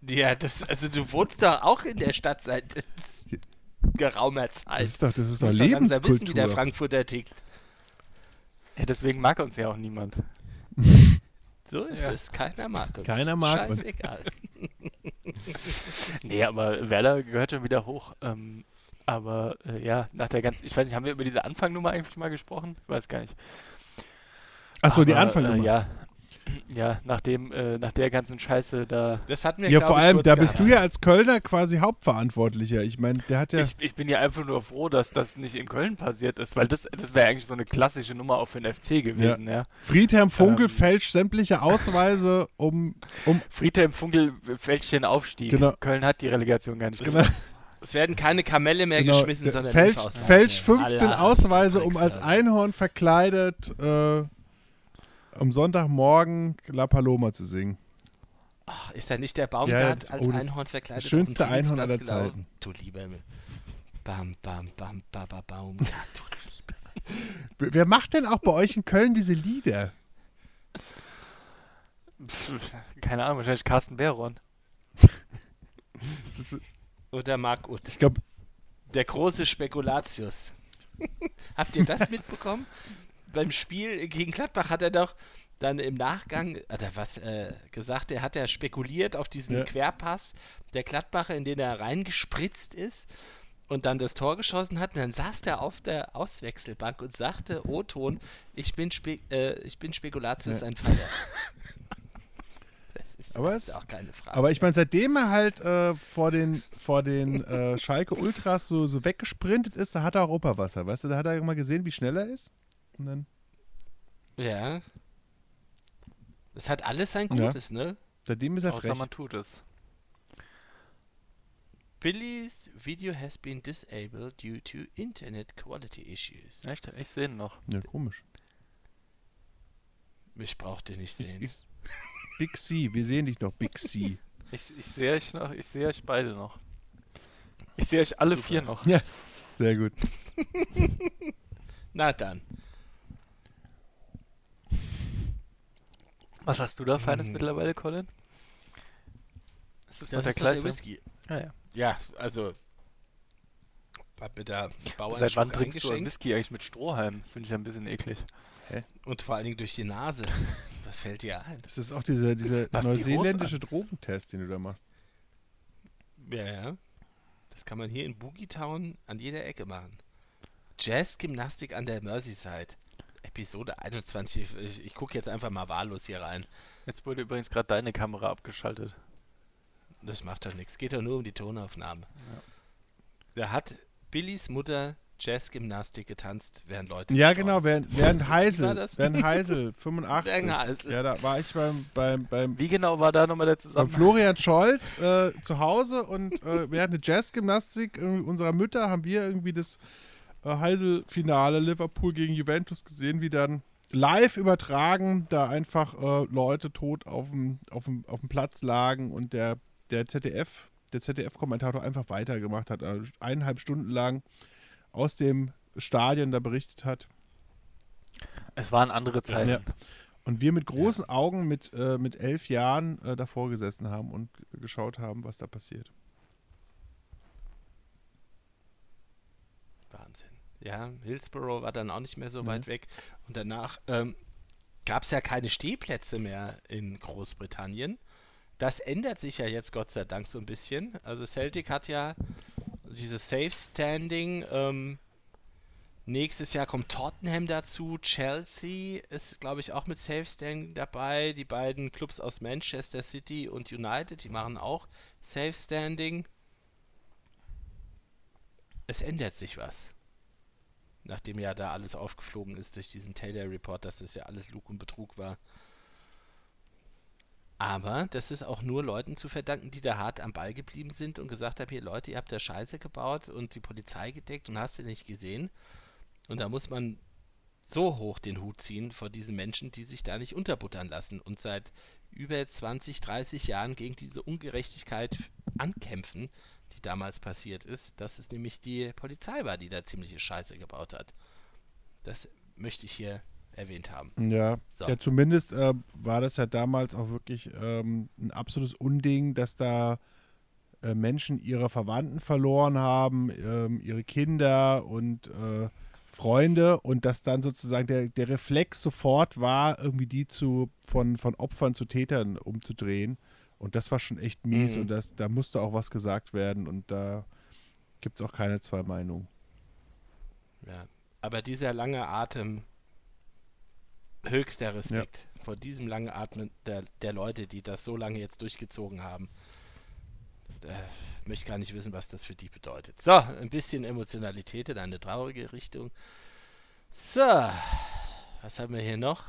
Ja, das, also du wohnst doch auch in der Stadt seit geraumer Das Zeit. ist doch, das ist doch langsam wissen, wie der Lebenskultur. Frankfurter tickt. Ja, deswegen mag uns ja auch niemand. So ist Ja. es. Keiner mag uns. Keiner mag uns. Scheißegal. Nee, aber Werder gehört schon wieder hoch. Ähm, aber äh, ja, nach der ganzen, ich weiß nicht, haben wir über diese Anfangnummer eigentlich mal gesprochen? Ich weiß gar nicht. Achso, die Anfangnummer. Äh, ja, ja nach, dem, äh, nach der ganzen Scheiße da. Das hatten wir, Ja, vor allem, da bist du ja als Kölner quasi Hauptverantwortlicher. Ich meine, der hat ja. Ich, ich bin ja einfach nur froh, dass das nicht in Köln passiert ist, weil das, das wäre eigentlich so eine klassische Nummer auch für den FC gewesen, ja. Friedhelm Funkel Ähm. fälscht sämtliche Ausweise, um. um Friedhelm Funkel fälscht den Aufstieg. Genau. Köln hat die Relegation gar nicht genau, Es werden keine Kamelle mehr genau, geschmissen, der sondern fälscht, fälscht 15 Allah, Ausweise, um als Einhorn verkleidet äh, am Sonntagmorgen La Paloma zu singen. Ach, ist da nicht der Ja, Baumgart das- als oh, Einhorn verkleidet? das schönste auf dem Einhorn aller? Zeiten. Du lieber Himmel. Bam, bam, bam, ba, ba, baum. Ja, du lieber. Wer macht denn auch bei euch in Köln diese Lieder? Keine Ahnung, wahrscheinlich Carsten Behron. Ist, Oder Marc Uth. ich glaube, Der große Spekulatius. Habt ihr das mitbekommen? Beim Spiel gegen Gladbach hat er doch dann im Nachgang, hat er was äh, gesagt, er hat ja spekuliert auf diesen Ja. Querpass der Gladbacher, in den er reingespritzt ist und dann das Tor geschossen hat. Und dann saß er auf der Auswechselbank und sagte, O-Ton, ich bin, Spe äh, ich bin Spekulatius, Ja. ein Feier. Das ist, Aber es- auch keine Frage. aber ich meine, seitdem er halt äh, vor den, vor den äh, Schalke Ultras so, so weggesprintet ist, da hat er Europawasser, weißt du? Da hat er mal gesehen, wie schnell er ist. Dann, ja. Das hat alles sein Ja. Gutes, ne? seitdem ist er Außer frech. man tut es. Billy's video has been disabled due to internet quality issues. Echt? Ich sehe ihn noch. Ja, komisch. Ich brauchte nicht Ich, sehen. ich, Big C, wir sehen dich noch, Big C. Ich, ich sehe euch noch, ich sehe euch beide noch. Ich sehe euch alle Super. vier noch. Ja. Sehr gut. Na dann. Was hast du da Feines Mhm. mittlerweile, Colin? Ist das, Das noch der ist doch der gleiche? Whisky. Ja, ja. Ja, also. Hab mir da Bauern Seit wann trinkst du einen Whisky eigentlich mit Strohhalm? Das finde ich ein bisschen eklig. Und vor allen Dingen durch die Nase. Was fällt dir ein? Das ist auch dieser, dieser Lass die neuseeländische Drogentest, den du da machst. Ja, ja. Das kann man hier in Boogie Town an jeder Ecke machen. Jazzgymnastik an der Merseyside. Episode 21. Ich, ich gucke jetzt einfach mal wahllos hier rein. Jetzt wurde übrigens gerade deine Kamera abgeschaltet. Das macht doch nichts. Geht doch nur um die Tonaufnahmen. Da hat Billys Mutter Jazzgymnastik getanzt, während Leute. Ja, genau, während, während Heisel, das? während Heisel, 85. Während Heisel. Ja, da war ich beim, beim, beim, Wie genau war da nochmal der beim Zusammenhang? Florian Scholz äh, zu Hause und äh, während der Jazzgymnastik unserer Mütter haben wir irgendwie das Heisel-Finale Liverpool gegen Juventus gesehen, wie dann live übertragen da einfach äh, Leute tot auf dem, auf, dem, auf dem Platz lagen und der, der ZDF, der ZDF-Kommentator einfach weitergemacht hat, äh, eineinhalb Stunden lang aus dem Stadion da berichtet hat. Es waren andere Zeiten. Ja. Und wir mit großen Augen mit, äh, mit elf Jahren äh, davor gesessen haben und geschaut haben, was da passiert. Wahnsinn. Ja, Hillsborough war dann auch nicht mehr so Mhm. weit weg. Und danach ähm, gab es ja keine Stehplätze mehr in Großbritannien. Das ändert sich ja jetzt Gott sei Dank so ein bisschen. Also Celtic hat ja dieses Safe Standing. Ähm, nächstes Jahr kommt Tottenham dazu. Chelsea ist, glaube ich, auch mit Safe Standing dabei. Die beiden Clubs aus Manchester City und United, die machen auch Safe Standing. Es ändert sich was. Nachdem ja da alles aufgeflogen ist durch diesen Taylor Report, dass das ja alles Lug und Betrug war. Aber das ist auch nur Leuten zu verdanken, die da hart am Ball geblieben sind und gesagt haben, hier Leute, ihr habt da Scheiße gebaut und die Polizei gedeckt und hast du nicht gesehen. Und da muss man so hoch den Hut ziehen vor diesen Menschen, die sich da nicht unterbuttern lassen und seit über 20, 30 Jahren gegen diese Ungerechtigkeit ankämpfen, die damals passiert ist, dass es nämlich die Polizei war, die da ziemliche Scheiße gebaut hat. Das möchte ich hier erwähnt haben. Ja, So. ja zumindest äh, war das ja damals auch wirklich ähm, ein absolutes Unding, dass da äh, Menschen ihre Verwandten verloren haben, ähm, ihre Kinder und äh, Freunde und dass dann sozusagen der, der Reflex sofort war, irgendwie die zu von, von Opfern zu Tätern umzudrehen. Und das war schon echt mies Mhm. und das, da musste auch was gesagt werden und da gibt es auch keine zwei Meinungen. Ja. Aber dieser lange Atem, höchster Respekt vor diesem langen Atmen der, der Leute, die das so lange jetzt durchgezogen haben. Äh, möchte gar nicht wissen, was das für die bedeutet. So, ein bisschen Emotionalität in eine traurige Richtung. So, was haben wir hier noch?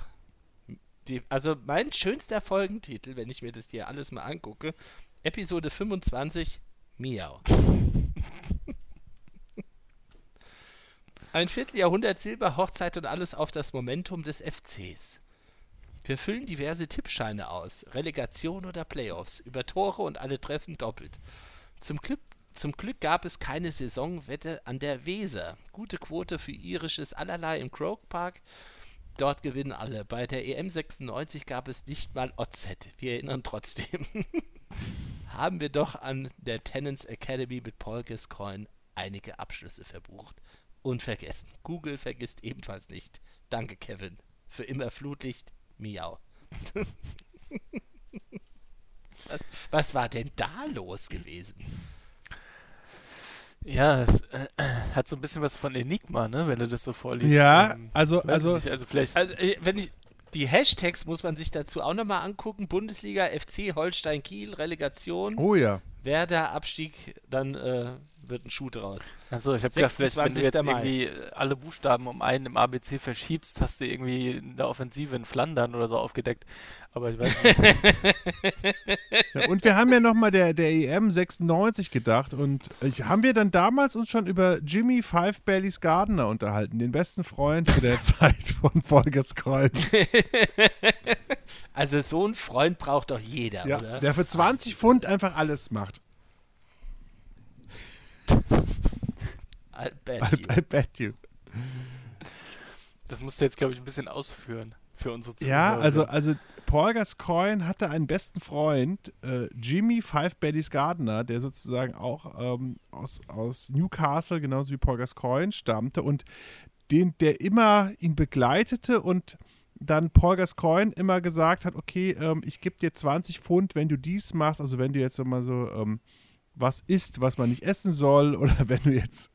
Die, also mein schönster Folgentitel, wenn ich mir das hier alles mal angucke, Episode 25, Miau. Ein Vierteljahrhundert Silberhochzeit und alles auf das Momentum des FCs. Wir füllen diverse Tippscheine aus, Relegation oder Playoffs, über Tore und alle Treffen doppelt. Zum Glück, zum Glück gab es keine Saisonwette an der Weser. Gute Quote für irisches Allerlei im Croke Park. Dort gewinnen alle. Bei der EM 96 gab es nicht mal OZ. Wir erinnern trotzdem. Haben wir doch an der Tenants Academy mit Paul Gascoigne einige Abschlüsse verbucht. Unvergessen. Google vergisst ebenfalls nicht. Danke, Kevin. Für immer Flutlicht. Miau. was, was war denn da los gewesen? Ja, es äh, hat so ein bisschen was von Enigma, ne, wenn du das so vorliest. Ja, Ähm, also, also nicht, also vielleicht Also, äh, wenn ich. Die Hashtags muss man sich dazu auch nochmal angucken. Bundesliga, FC, Holstein, Kiel, Relegation, oh ja. Werder, Abstieg, dann äh, wird ein Schuh draus. Achso, ich habe gedacht, wenn du jetzt 26. Mai. irgendwie äh, alle Buchstaben um einen im ABC verschiebst, hast du irgendwie in der Offensive in Flandern oder so aufgedeckt. Aber ich weiß nicht. Ja, und wir haben ja nochmal der, der EM 96 gedacht und ich, haben wir dann damals uns schon über Jimmy Five Baileys Gardner unterhalten, den besten Freund zu der Zeit von Volkers Kreuz. Also so einen Freund braucht doch jeder, Ja, oder? der für 20 Pfund einfach alles macht. I bet I, you. I bet you. Das musst du jetzt, glaube ich, ein bisschen ausführen für unsere Zuhörer. Ja, also, also Paul Gascoigne hatte einen besten Freund, äh, Jimmy Five Baddies Gardner, der sozusagen auch ähm, aus, aus Newcastle, genauso wie Paul Gascoigne, stammte und den, der immer ihn begleitete und dann Paul Gascoigne immer gesagt hat, okay, ähm, ich gebe dir 20 Pfund, wenn du dies machst, also wenn du jetzt immer so ähm, was isst, was man nicht essen soll, oder wenn du jetzt,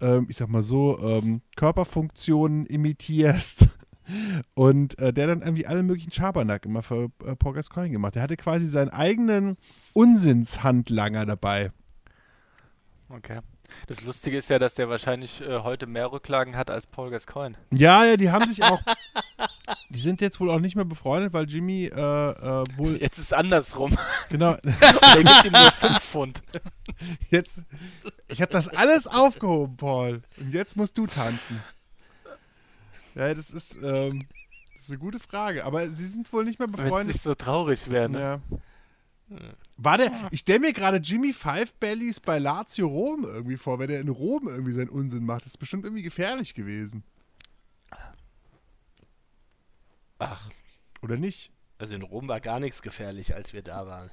ähm, ich sag mal so, ähm, Körperfunktionen imitierst. Und äh, der dann irgendwie alle möglichen Schabernack immer für äh, Paul Gascoigne gemacht. Der hatte quasi seinen eigenen Unsinnshandlanger dabei. Okay. Das Lustige ist ja, dass der wahrscheinlich äh, heute mehr Rücklagen hat als Paul Gascoigne. Ja, ja, die haben sich auch. die sind jetzt wohl auch nicht mehr befreundet, weil Jimmy äh, äh, wohl. Jetzt ist es andersrum. Genau. Der gibt ihm nur 5 Pfund. Jetzt. Ich habe das alles aufgehoben, Paul. Und jetzt musst du tanzen. Ja, das ist, ähm, das ist eine gute Frage. Aber sie sind wohl nicht mehr Wenn es befreundet. nicht so traurig wäre. Ne? Ja. War der, ich stelle mir gerade Jimmy Five Bellies bei Lazio Rom irgendwie vor, wenn er in Rom irgendwie seinen Unsinn macht. Das ist bestimmt irgendwie gefährlich gewesen. Ach, Oder nicht? also in Rom war gar nichts gefährlich, als wir da waren.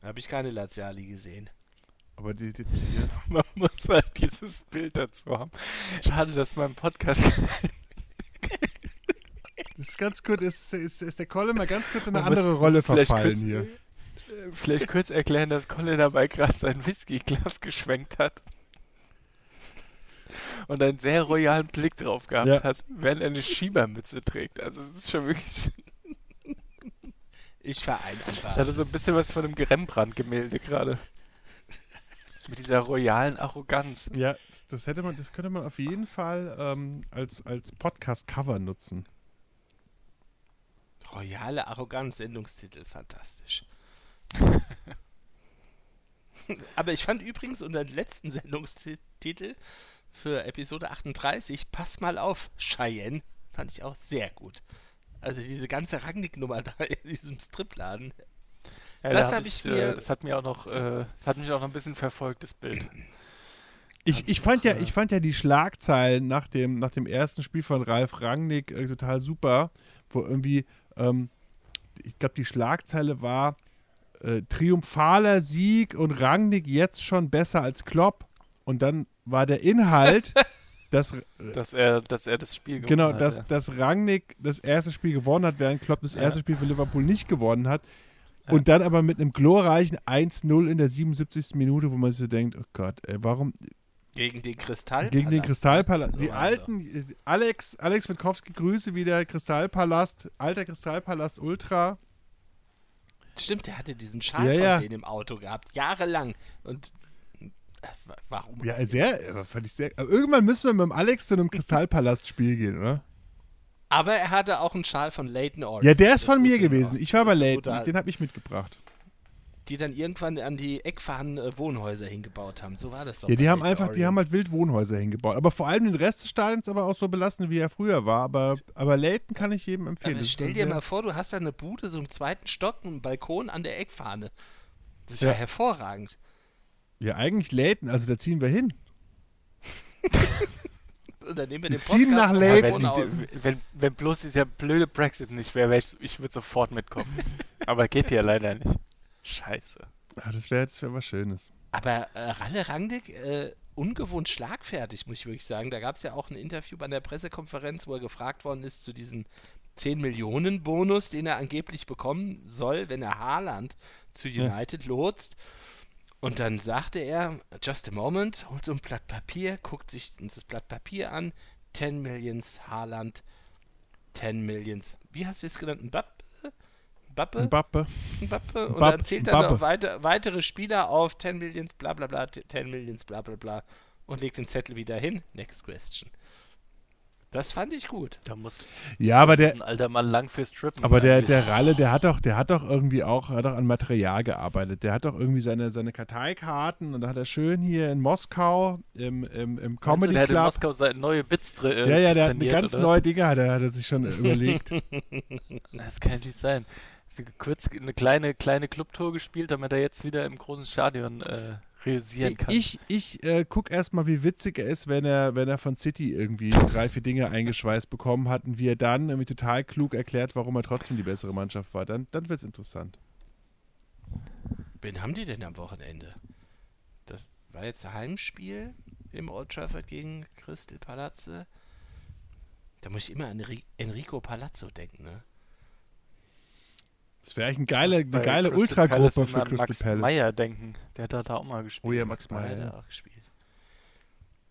Da habe ich keine Laziali gesehen. Aber die, die, Man muss halt dieses Bild dazu haben. Schade, dass mein Podcast. das ist ganz kurz, ist, ist, ist der Kolle mal ganz kurz in eine Man muss- andere Rolle muss vielleicht verfallen hier. Vielleicht kurz erklären, dass Colin dabei gerade sein Whiskyglas geschwenkt hat. Und einen sehr royalen Blick drauf gehabt Ja. hat, während er eine Schiebermütze trägt. Also es ist schon wirklich. Ich vereinbar. Es hatte so ein bisschen was von einem Rembrandt-Gemälde gerade. Mit dieser royalen Arroganz. Ja, das, das hätte man, das könnte man auf jeden Fall ähm, als, als Podcast-Cover nutzen. Royale Arroganz, Sendungstitel, fantastisch. Aber ich fand übrigens unseren letzten Sendungstitel für Episode 38, Pass mal auf, Cheyenne, fand ich auch sehr gut. Also diese ganze Rangnick-Nummer da in diesem Stripladen. Ja, Das da hab ich äh, mir- Das hat mir auch noch, äh, das hat mich auch noch ein bisschen verfolgt, das Bild. Ich, ich, fand ja, äh, ich fand ja die Schlagzeilen nach dem, nach dem ersten Spiel von Ralf Rangnick äh, total super, wo irgendwie, ähm, ich glaube, die Schlagzeile war äh, triumphaler Sieg und Rangnick jetzt schon besser als Klopp. Und dann war der Inhalt, dass, Dass er, dass er das Spiel gewonnen genau, hat. dass, ja. dass Rangnick das erste Spiel gewonnen hat, während Klopp das Ja. erste Spiel für Liverpool nicht gewonnen hat. Ja. Und dann aber mit einem glorreichen 1-0 in der 77. Minute, wo man sich so denkt, oh Gott, ey, warum, Gegen den Kristall. gegen den Kristallpalast. So Die also. alten, Alex, Alex Witkowski, Grüße wieder, Kristallpalast, alter Kristallpalast Ultra. Stimmt, der hatte diesen Schal Ja, von ja. denen im Auto gehabt, jahrelang. Und äh, wa- warum? Ja, sehr, äh, fand ich sehr. Irgendwann müssen wir mit dem Alex zu einem Kristallpalast-Spiel gehen, oder? Aber er hatte auch einen Schal von Leighton Orient. Ja, der ist Das von mir gewesen. auch- Ich war bei Leighton, den habe ich mitgebracht. Die dann irgendwann an die eckfahrenden äh, Wohnhäuser hingebaut haben. So war das doch. Ja, die haben einfach, die Orient. haben halt wild Wohnhäuser hingebaut. Aber vor allem den Rest des Stadions aber auch so belassen, wie er früher war. Aber, aber Leighton kann ich jedem empfehlen. Aber stell dir mal vor, du hast da eine Bude, so im zweiten Stock, einen Balkon an der Eckfahne. Das ist ja, Ja. hervorragend. Ja, eigentlich Leighton, also da ziehen wir hin. Und dann nehmen wir Wir den ziehen nach Leighton. Ja, wenn, wenn, wenn bloß dieser blöde Brexit nicht wäre, wär ich, ich würde sofort mitkommen. Aber geht ja leider nicht. Scheiße. Ja, das wäre das wär was Schönes. Aber äh, Ralle Rangnick, äh, ungewohnt schlagfertig, muss ich wirklich sagen. Da gab es ja auch ein Interview bei der Pressekonferenz, wo er gefragt worden ist zu diesem 10 Millionen Bonus, den er angeblich bekommen soll, wenn er Haaland zu Ja. United lotst. Und dann sagte er, just a moment, holt so ein Blatt Papier, guckt sich das Blatt Papier an, 10 Millions Haaland, 10 Millions, wie hast du es genannt? Mbappe? Mbappe? Mbappe. Mbappe und dann zählt er noch weiter, weitere Spieler auf 10 Millions, bla bla bla, 10 Millions, bla bla bla und legt den Zettel wieder hin. Next question. Das fand ich gut. Da muss Ja, aber der, ein alter Mann lang für Strippen. aber der, eigentlich. der Ralle, der hat doch, der hat doch irgendwie auch, hat doch an Material gearbeitet. Der hat doch irgendwie seine, seine Karteikarten und da hat er schön hier in Moskau im, im, im Comedy der hat in Club. Moskau seine neue Bits drin. Äh, Ja, ja, der hat eine ganz oder? neue Dinge, hat er, hat er sich schon überlegt. Das kann nicht sein. Kurz eine kleine, kleine Clubtour gespielt, damit er jetzt wieder im großen Stadion äh, realisieren kann. Ich, ich äh, guck erstmal, wie witzig er ist, wenn er, wenn er von City irgendwie drei, vier Dinge eingeschweißt bekommen hat und wie er dann irgendwie total klug erklärt, warum er trotzdem die bessere Mannschaft war. Dann, dann wird es interessant. Wen haben die denn am Wochenende? Das war jetzt ein Heimspiel im Old Trafford gegen Crystal Palazzo. Da muss ich immer an Ri- Enrico Palazzo denken, ne? Das wäre eigentlich eine geile, eine geile Ultragruppe für Crystal Max Palace. Meyer denken. Der hat da, auch mal gespielt. Oh ja, Max Meyer. hat er ja. auch gespielt.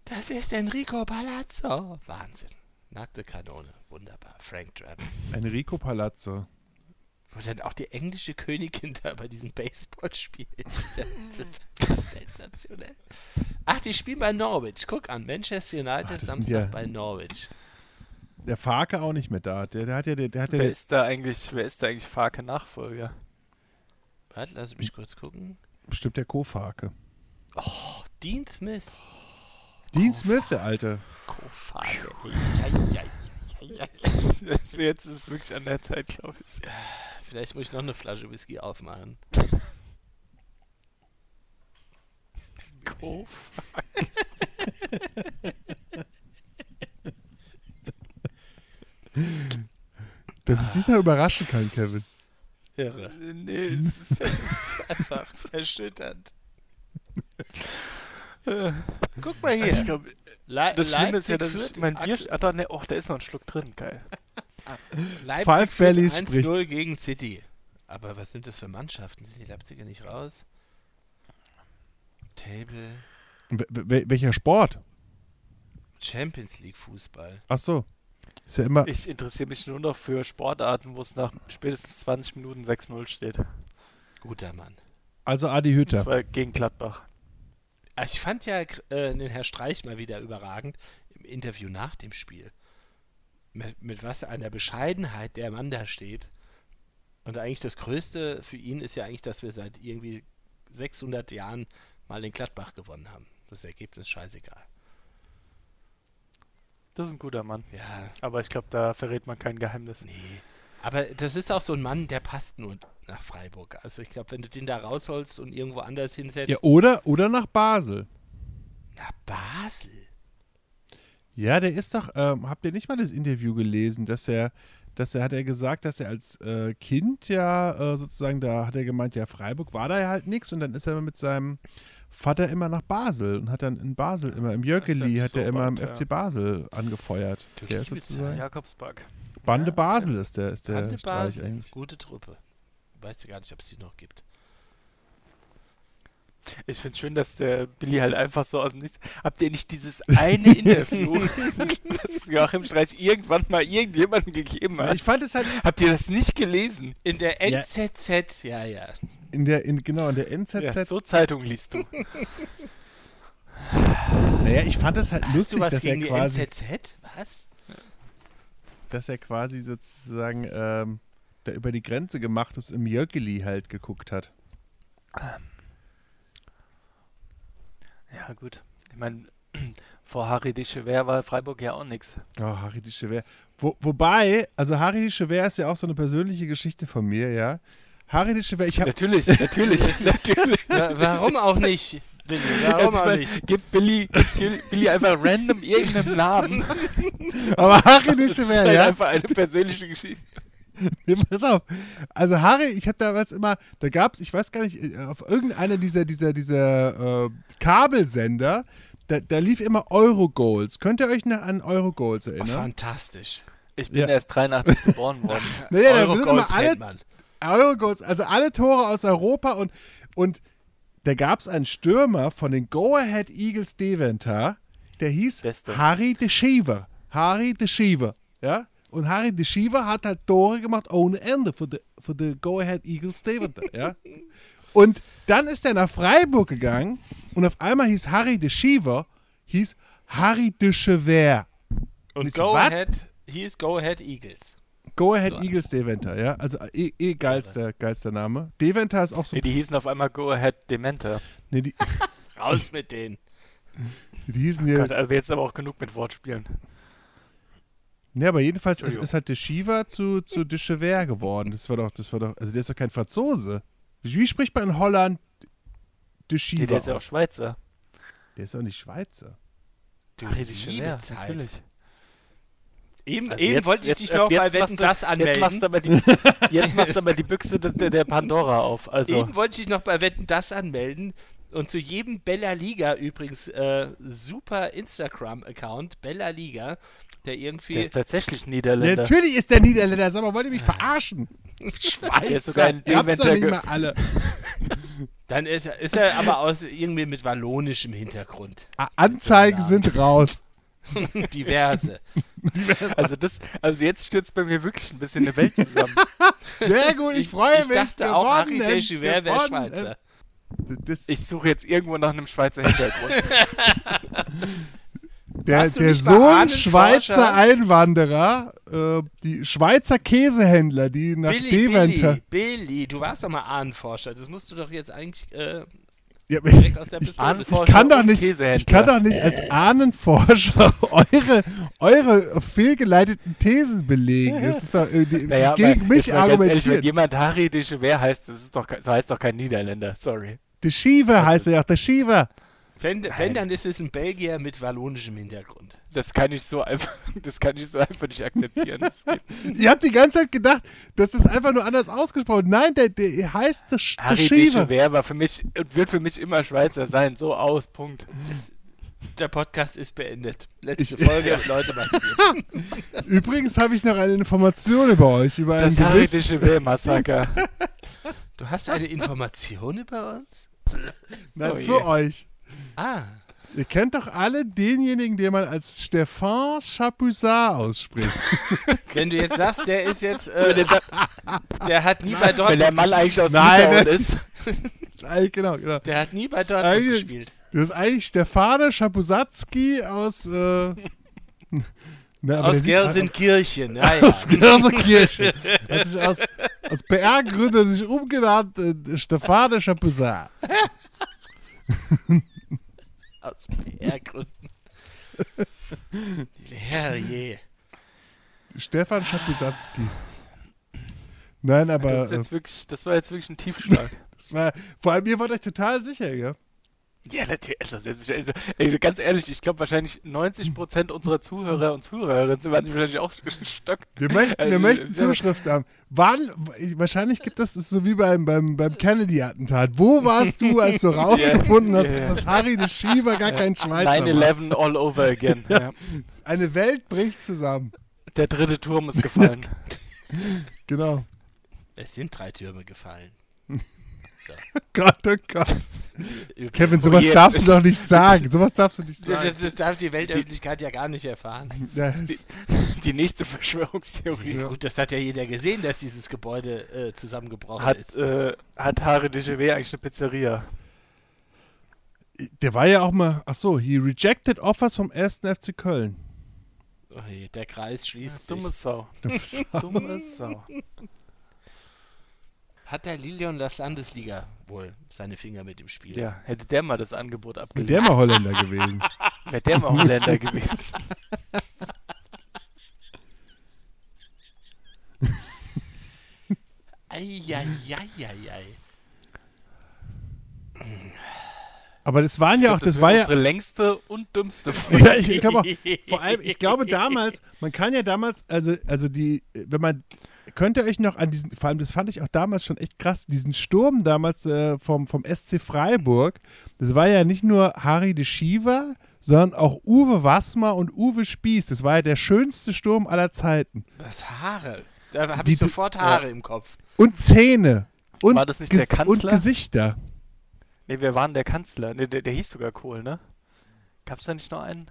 Das ist Enrico Palazzo. Wahnsinn. Nackte Kanone. Wunderbar. Frank Drab. Enrico Palazzo. Wo dann auch die englische Königin da bei diesem Baseball spielt. Das ist Sensationell. Ach, die spielen bei Norwich. Guck an. Manchester United Ach, Samstag ja- bei Norwich. Der Farke auch nicht mehr da. Der, der hat ja, der, der hat ja Wer der, ist da eigentlich, wer ist da eigentlich Farke Nachfolger? Warte, lass mich kurz gucken. bestimmt der Co-Farke. Oh, Dean Smith. Dean Smith, der Alte. Co-Vater. Ja, ja, ja, ja, ja. Jetzt ist es wirklich an der Zeit, glaube ich. Vielleicht muss ich noch eine Flasche Whisky aufmachen. Kof. Dass ich dich noch überraschen kann, Kevin. Irre. Nee, es ist Einfach erschütternd. Guck mal ich hier. glaube, Le das Schlimme ist ja, dass ich mein Bier. Ah, da, ne, oh, da ist noch ein Schluck drin, geil. Leipzig Five Bellies 1-0 gegen City. Aber was sind das für Mannschaften? Sind die Leipziger nicht raus? Table. Wel- welcher Sport? Champions League Fußball. Ach so. Ist ja immer. Ich interessiere mich nur noch für Sportarten, wo es nach spätestens 20 Minuten 6-0 steht. Guter Mann. Also Adi Und Hütter. zwar gegen Gladbach. Also ich fand ja äh, den Herr Streich mal wieder überragend im Interview nach dem Spiel. Mit, mit was einer Bescheidenheit der Mann da steht. Und eigentlich das Größte für ihn ist ja eigentlich, dass wir seit irgendwie 600 Jahren mal den Gladbach gewonnen haben. Das Ergebnis ist scheißegal. Das ist ein guter Mann. Ja, Aber ich glaube, da verrät man kein Geheimnis. nee. Aber das ist auch so ein Mann, der passt nur nach Freiburg. Also ich glaube, wenn du den da rausholst und irgendwo anders hinsetzt. Ja, oder, oder nach Basel. nach Basel. Ja, der ist doch, ähm, habt ihr nicht mal das Interview gelesen, dass er, dass er, hat er gesagt, dass er als äh, Kind ja äh, sozusagen, da hat er gemeint, ja, Freiburg war da ja halt nichts und dann ist er mit seinem Vater immer nach Basel und hat dann in Basel immer, im Jörgeli hat so er immer im weit, ja. FC Basel angefeuert. Du Der ist sozusagen, Jakobspark. Bande Ja, Basel ist der, ist der Tante Streich Basel, eigentlich. gute Truppe. Weißt du gar nicht, ob es die noch gibt. Ich finde schön, dass der Billy halt einfach so aus dem Nichts. Habt ihr nicht dieses eine Interview, das Joachim Streich irgendwann mal irgendjemandem gegeben hat? Ich fand es halt Habt ihr das nicht gelesen? In der Ja. NZZ, ja, ja. In der, in, genau, in der NZZ, Ja, so Zeitung liest du. naja, ich fand es halt Hast lustig, dass er quasi, NZZ? Was? dass er quasi sozusagen ähm, da über die Grenze gemacht ist, im Jörgeli halt geguckt hat. Ja, gut. Ich meine, vor Harry de Chever war Freiburg ja auch nichts. Oh, Harry de Chever. Wo, wobei, also Harry de Chever ist ja auch so eine persönliche Geschichte von mir, ja. Harry de Chever, ich Natürlich, natürlich, natürlich. Warum auch nicht? Billy, warum auch nicht? Gib Billy, gib Billy einfach random irgendeinen Namen. aber Harry Chever, ist halt ja. einfach eine persönliche Geschichte. Nee, pass auf. Also Harry, ich habe damals immer, da gab es, ich weiß gar nicht, äh, auf irgendeiner dieser, dieser, dieser äh, Kabelsender, da, da lief immer Eurogoals. Könnt ihr euch noch an Eurogoals Oh, erinnern? fantastisch. Ich bin Ja. erst 83 geboren worden. naja, da sind immer alle man. Eurogoals, also alle Tore aus Europa und, und da gab es einen Stürmer von den Go Ahead Eagles Deventer, der hieß Beste. Harry de Schiever. Harry de Schiever, ja? Und Harry de Schiever hat halt Tore gemacht ohne Ende für die, für die Go Ahead Eagles Deventer, ja? Und dann ist er nach Freiburg gegangen und auf einmal hieß Harry de Schiever, hieß Harry de Chever. Und Nicht Go was? Ahead, hieß Go Ahead Eagles. Go Ahead So. Eagles Deventer, ja. Also eh, eh geilster, geilster Name. Deventer ist auch so. Nee, die hießen auf einmal Go Ahead Dementor. Nee, die, Raus mit denen. die hießen hier. Gott, also jetzt aber auch genug mit Wortspielen. Nee, aber jedenfalls ist, ist halt de Shiva zu, zu de Chever geworden. Das war doch, das war doch, also der ist doch kein Franzose. Wie, spricht man in Holland de Shiva? Nee, der ist ja auch? Schweizer. der ist doch nicht Schweizer. Du Ach, die liebe Chever, Zeit. natürlich. Eben, Also eben jetzt- wollte ich jetzt- dich noch jetzt bei Wetten du- das Jetzt anmelden. machst du aber die, jetzt machst du aber die Büchse der, der- Pandora auf. Also, Eben wollte ich noch bei Wetten das anmelden. Und zu jedem Bella Liga übrigens äh, super Instagram-Account, Bella Liga, der irgendwie. der ist tatsächlich Niederländer. natürlich ist der Niederländer. Sag mal, wollt ihr mich verarschen? Schweizer. Der ist sogar in Ihr habt's doch Deventer nicht mal alle. dann ist, er- ist er aber aus irgendwie mit wallonischem Hintergrund. A- Anzeigen sind raus. Diverse. Also das, also jetzt stürzt bei mir wirklich ein bisschen eine Welt zusammen. Sehr gut, ich, freue ich mich. dachte auch, Harry Deschivert wäre. Schweizer. Das, Ich suche jetzt irgendwo nach einem Schweizer Hintergrund. der der Sohn Schweizer? Einwanderer, äh, die Schweizer Käsehändler, die nach Billy, Deventer. Billy, Billy, du warst doch mal Ahnenforscher. Das musst du doch jetzt eigentlich äh, Ja. Ahnenforscher ich kann doch nicht, ich kann doch nicht als Ahnenforscher eure, eure fehlgeleiteten Thesen belegen. Es ist doch, äh, die, Naja, gegen aber mich ehrlich, wenn jemand Harry de Chever heißt, das ist doch, das heißt doch kein Niederländer. Sorry. Der Schiever heißt er ja auch, der Schiever. Wenn, wenn, dann ist es ein Belgier mit wallonischem Hintergrund. Das kann ich so einfach, das kann ich so einfach nicht akzeptieren. Das. Ihr habt die ganze Zeit gedacht, das ist einfach nur anders ausgesprochen. Nein, der, der heißt der, der Harry de Schiever. Chever war für mich und wird für mich immer Schweizer sein. So aus, Punkt. Der Podcast ist beendet. Letzte Ich- Folge, Leute, gut. Übrigens habe ich noch eine Information über euch, über Das Harry de gewissen... Chever Massaker. Du hast eine Information über uns? Nein, Oh für je. euch. Ah, Ihr kennt doch alle denjenigen, den man als Stefan Chapuisat ausspricht. wenn du jetzt sagst, der ist jetzt, äh, der hat nie bei Wenn Dortmund der Mann eigentlich aus Nein, Litauen ne? ist. Ist eigentlich, genau, genau. Der hat nie bei Dortmund gespielt. Das ist eigentlich Stefane Schapusatski aus... Äh, Na, der Aus sieht- Gelsenkirchen, ja, ja. Aus Gelsenkirchen. Hat sich aus, aus PR-Gründen sich umgenannt äh, Stefane Chapuzat. Aus PR-Gründen. Herrje. Stefan Schapuzatski. Nein, aber Das, ist jetzt wirklich, das war jetzt wirklich ein Tiefschlag. das war, vor allem ihr wart euch total sicher, ja? Ja, natürlich. Also, also, ey, ganz ehrlich, ich glaube wahrscheinlich 90% unserer Zuhörer und Zuhörerinnen sind wahrscheinlich auch stock. Wir möchten, wir Also, möchten. Zuschriften haben. Wann, wahrscheinlich gibt es das so wie beim, beim, beim Kennedy-Attentat. Wo warst du, als du rausgefunden hast, Ja. dass Harry de Schieber gar kein Schweizer war? 9-11 all over again. Ja. Eine Welt bricht zusammen. Der dritte Turm ist gefallen. Genau. Es sind drei Türme gefallen. Gott, oh Gott. Kevin, sowas je. darfst du doch nicht sagen. Sowas darfst du nicht sagen. Das, das darf die Weltöffentlichkeit ja gar nicht erfahren. Ja, Die, die nächste Verschwörungstheorie Gut, das hat ja jeder gesehen, dass dieses Gebäude äh, zusammengebrochen hat, ist. äh, hat Harry de Chevet eigentlich eine Pizzeria. Der war ja auch mal, ach so, he rejected offers vom 1. FC Köln. Oh je, der Kreis schließt sich. Dumme Sau. Dumme Sau. Hat der Lilion das Landesliga wohl seine Finger mit im Spiel? Ja, hätte der mal das Angebot abgelehnt, der mal Holländer gewesen. wäre der mal Holländer gewesen. Eieieiei. Aber das waren ja auch, das wär war ja, unsere längste und dümmste Folge. ja ich, ich glaube auch, vor allem, ich glaube damals, man kann ja damals, also, also die, wenn man, könnt ihr euch noch an diesen, vor allem das fand ich auch damals schon echt krass, diesen Sturm damals äh, vom, vom SC Freiburg, das war ja nicht nur Harry de Schiever, sondern auch Uwe Wassmer und Uwe Spieß. Das war ja der schönste Sturm aller Zeiten. Was Haare? Da habe ich sofort Haare im Kopf. Und Zähne. Und, War das nicht der Ges- und Kanzler? Gesichter. Nee, wir waren der Kanzler. Nee, der, der hieß sogar Kohl, ne? Gab's da nicht noch einen?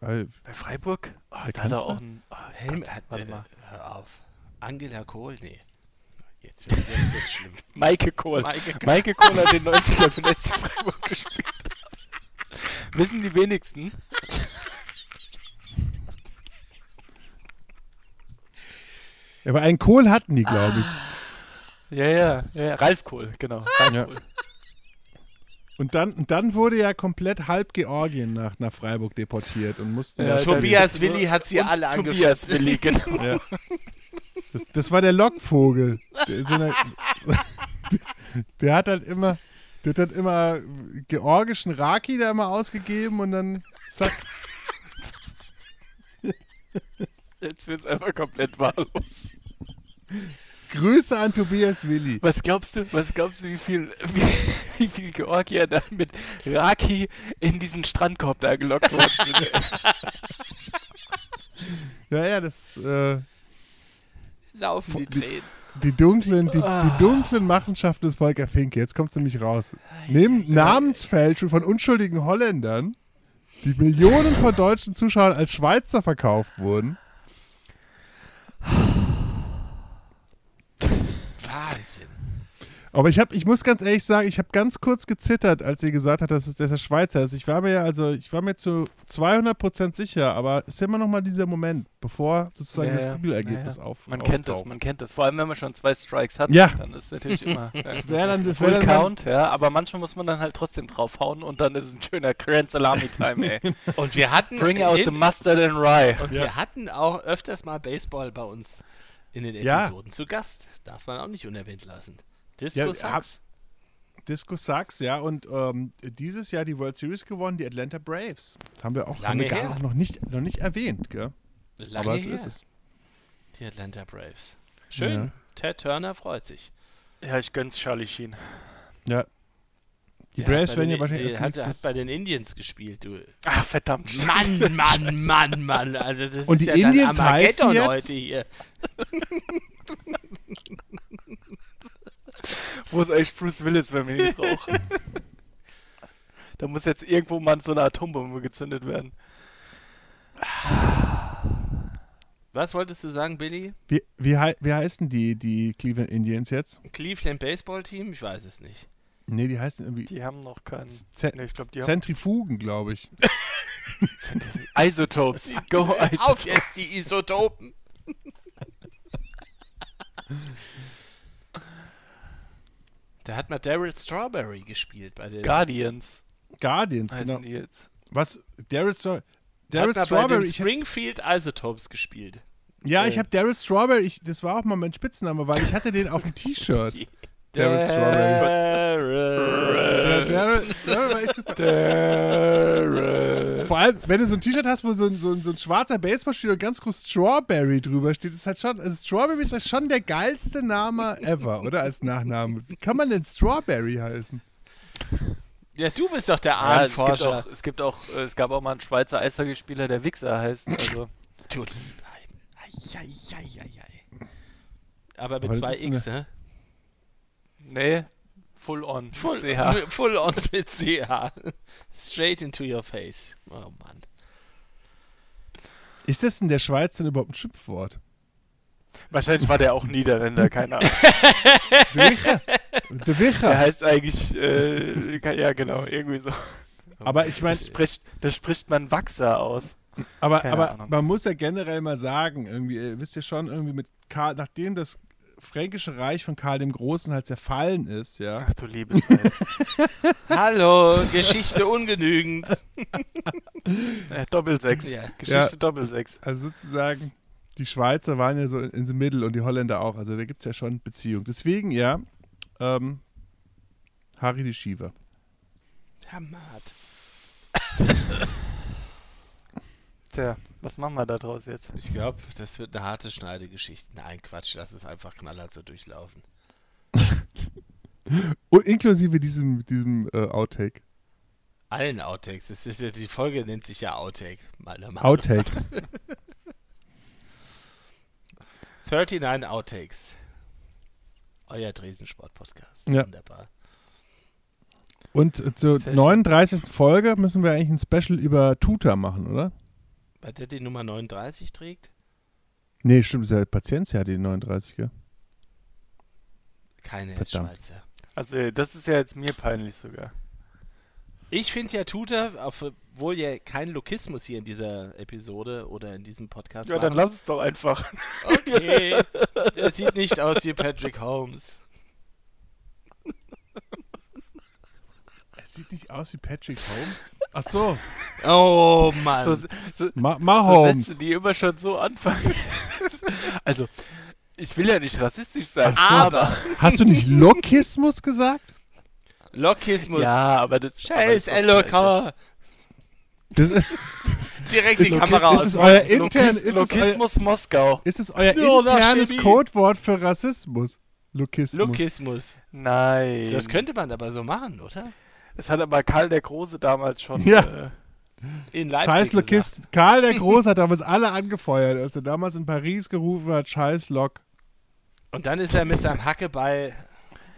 Weil- Bei Freiburg? Oh, Der da hat er Kanzler? auch einen. Oh, Helm, Gott, warte äh, mal hör auf. Angela Kohl, nee. Jetzt wird's, jetzt wird's schlimm. Maike Kohl. Maike, Kohl hat den 90er für den SC Freiburg gespielt. Wissen die wenigsten. Aber einen Kohl hatten die, glaube ich. Ah. Ja, ja, ja, Ralf Kohl, genau. Ralf ja. Kohl. Und dann, und dann wurde ja komplett halb Georgien nach, nach Freiburg deportiert und mussten Ja, da Tobias Willi hat sie alle Tobias angeschossen. Willi, genau. Ja. Das, das war der Lockvogel. Der, in der, der hat halt immer, der hat halt immer georgischen Raki da immer ausgegeben und dann zack. Jetzt wird's einfach komplett wahllos. Grüße an Tobias Willi. Was glaubst du, was glaubst du, wie viel, wie, wie viel Georgier da mit Raki in diesen Strandkorb da gelockt worden sind? Ja, ja, das, äh, Laufen die Tränen. die dunklen, die, Ah. die dunklen Machenschaften des Volker Finke. Jetzt kommt's nämlich raus. Neben Namensfälschung von unschuldigen Holländern, die Millionen von deutschen Zuschauern als Schweizer verkauft wurden, Wahnsinn. Aber ich, hab, ich muss ganz ehrlich sagen, ich habe ganz kurz gezittert, als sie gesagt hat, dass es dass er Schweizer ist. Ich war mir also, ich war mir zu 200% sicher, aber es ist immer noch mal dieser Moment, bevor sozusagen Ja, das ja. Google-Ergebnis Ja, auf Man kennt das, auftaucht. man kennt das. Vor allem, wenn man schon zwei Strikes hat, Ja. dann ist es natürlich immer Das wäre dann, das Full wäre dann, Count, ja, aber manchmal muss man dann halt trotzdem draufhauen und dann ist es ein schöner Grand Salami Time, ey. Und wir hatten Bring out in- the mustard and rye. und Ja. wir hatten auch öfters mal Baseball bei uns in den Ja. Episoden zu Gast. Darf man auch nicht unerwähnt lassen. Disco Ja, Sax. Disco Sucks, ja, und ähm, dieses Jahr die World Series gewonnen, die Atlanta Braves. Das haben wir auch, Lange haben wir gar noch, nicht, noch nicht erwähnt, gell? Lange aber so her. ist es. Die Atlanta Braves. Schön. Ja. Ted Turner freut sich. Ja, ich gönn's Charlie Sheen. Ja. Die Der Braves werden ja wahrscheinlich der erst hat, hat bei den Indians gespielt, du. Ah, verdammt. Mann, Mann, Mann, Mann. Also das Und ist die ja dann Indians heißen Armageddon jetzt? heute hier. Wo ist eigentlich Bruce Willis, wenn wir ihn brauchen? da muss jetzt irgendwo mal so eine Atombombe gezündet werden. Was wolltest du sagen, Billy? Wie, wie, hei- wie heißen die, die Cleveland Indians jetzt? Cleveland Baseball Team? Ich weiß es nicht. Nee, die heißen irgendwie Die haben noch keinen. Z Nee, ich glaub, die haben- Zentrifugen, glaube ich. Isotopes. Go Auf Isotopes. jetzt die Isotopen. Da hat mal Daryl Strawberry gespielt bei den. Guardians Guardians, genau. die jetzt. Was? Daryl, Stra Daryl bei Strawberry. hab, Springfield Isotopes gespielt. ja, äh, ich habe Daryl Strawberry. Ich, das war auch mal mein Spitzname, weil ich hatte den auf dem T-Shirt. Daryl Strawberry. Daryl, Daryl war echt super. Daryl. Vor allem, wenn du so ein T-Shirt hast, wo so ein, so, ein, so ein schwarzer Baseballspieler und ganz groß Strawberry drüber steht, ist halt schon, also Strawberry ist halt schon der geilste Name ever, oder? Als Nachname. Wie kann man denn Strawberry heißen? Ja, du bist doch der Ja, es gibt, auch, es gibt auch, es gab auch mal einen Schweizer Eishockeyspieler, der Wichser heißt. Also, Du. Aber mit Aber zwei X, ne? Nee, full on. Full, CH. full on mit CH. Straight into your face. Oh Mann. Ist das in der Schweiz denn überhaupt ein Schimpfwort? Wahrscheinlich war der auch Niederländer, keine Ahnung. Der Wicher. Der Der Wicher. heißt eigentlich, äh, ja genau, irgendwie so. Aber ich meine, Das spricht, das spricht man Wachser aus. aber, keine aber Ahnung. man muss ja generell mal sagen, irgendwie, ihr wisst ihr schon, irgendwie mit Karl, nachdem das Fränkische Reich von Karl dem Großen halt zerfallen ist, ja. Ach du liebe Zeit. Hallo, Geschichte ungenügend. Doppelsechs. Ja. Geschichte Ja. Doppelsechs. Also sozusagen, die Schweizer waren ja so in, in the middle und die Holländer auch. Also da gibt es ja schon Beziehungen. Deswegen, ja, ähm, Harry die Schiefer. Hammer. Tja, was machen wir da draus jetzt? Ich glaube, das wird eine harte Schneidegeschichte. Nein, Quatsch, lass es einfach knallhart so durchlaufen. Und inklusive diesem, diesem äh, Outtake. Allen Outtakes. Das ist die Folge nennt sich ja Outtake, meiner Meinung nach. Outtake. 39 Outtakes. Euer Dresensport-Podcast. Ja. Wunderbar. Und äh, zur Sehr schön. 39. Folge müssen wir eigentlich ein Special über Tuta machen, oder? Weil der die Nummer 39 trägt? Nee, stimmt, ist ja Patientia, die 39, gell? Keine Verdammt. Schweizer. Also, äh, das ist ja jetzt mir peinlich sogar. Ich finde ja Tuta, obwohl ja kein Lokismus hier in dieser Episode oder in diesem Podcast Ja, dann war. lass es doch einfach. Okay. Er sieht nicht aus wie Patrick Holmes. Er sieht nicht aus wie Patrick Holmes. Ach so, Oh Mann. So, so, Ma, Ma so die immer schon so anfangen. also, ich will ja nicht rassistisch sein, so. aber. Hast du nicht Lokismus gesagt? Lokismus. Ja, aber das. aber Scheiß das ist das. LOK. Das ist, Direkt Das die ist Kamera ist es aus. euer intern, Lokis ist es euer, Lokismus Moskau. ist es euer na, internes. Codewort für Rassismus? Lokismus. Lokismus. Nein. Das könnte man aber so machen, oder? Das hat aber Karl der Große damals schon. Ja. Äh, In Leipzig Scheiß. Lokisten. Karl der Große hat damals alle angefeuert, als er damals in Paris gerufen hat, Scheiß Lok. Und dann ist er mit seinem Hackeball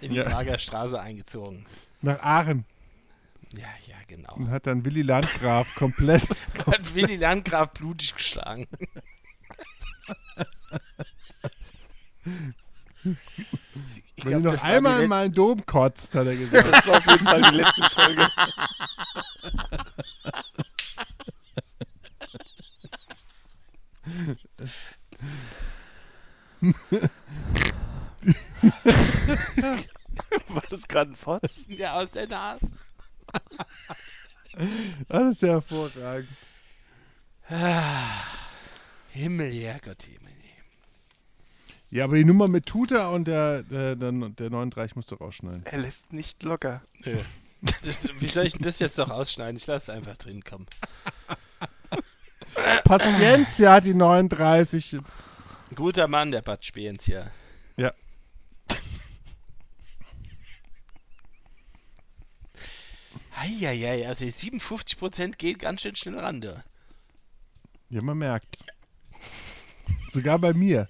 in die Ja. Prager Straße eingezogen. Nach Aachen. Ja, ja, genau. Und hat dann Willy Landgraf komplett. Hat Willy Landgraf blutig geschlagen. Ich Wenn glaub, du noch das einmal in meinen Dom kotzt, hat er gesagt. das war auf jeden Fall die letzte Folge. War das gerade ein Fotz? letzte- Ja, aus der Nase. Alles sehr hervorragend. Ah, Himmel, Herrgott, Himmel. Ja, aber die Nummer mit Tuta und der, der, der, der 39 musst du rausschneiden. Er lässt nicht locker. Nö. Das, wie soll ich denn das jetzt noch ausschneiden? Ich lasse es einfach drin kommen. Patientia hat die 39. Guter Mann, der hier. Ja. Eieiei, also die 57% geht ganz schön schnell ran, du. Ja, man merkt. Sogar bei mir.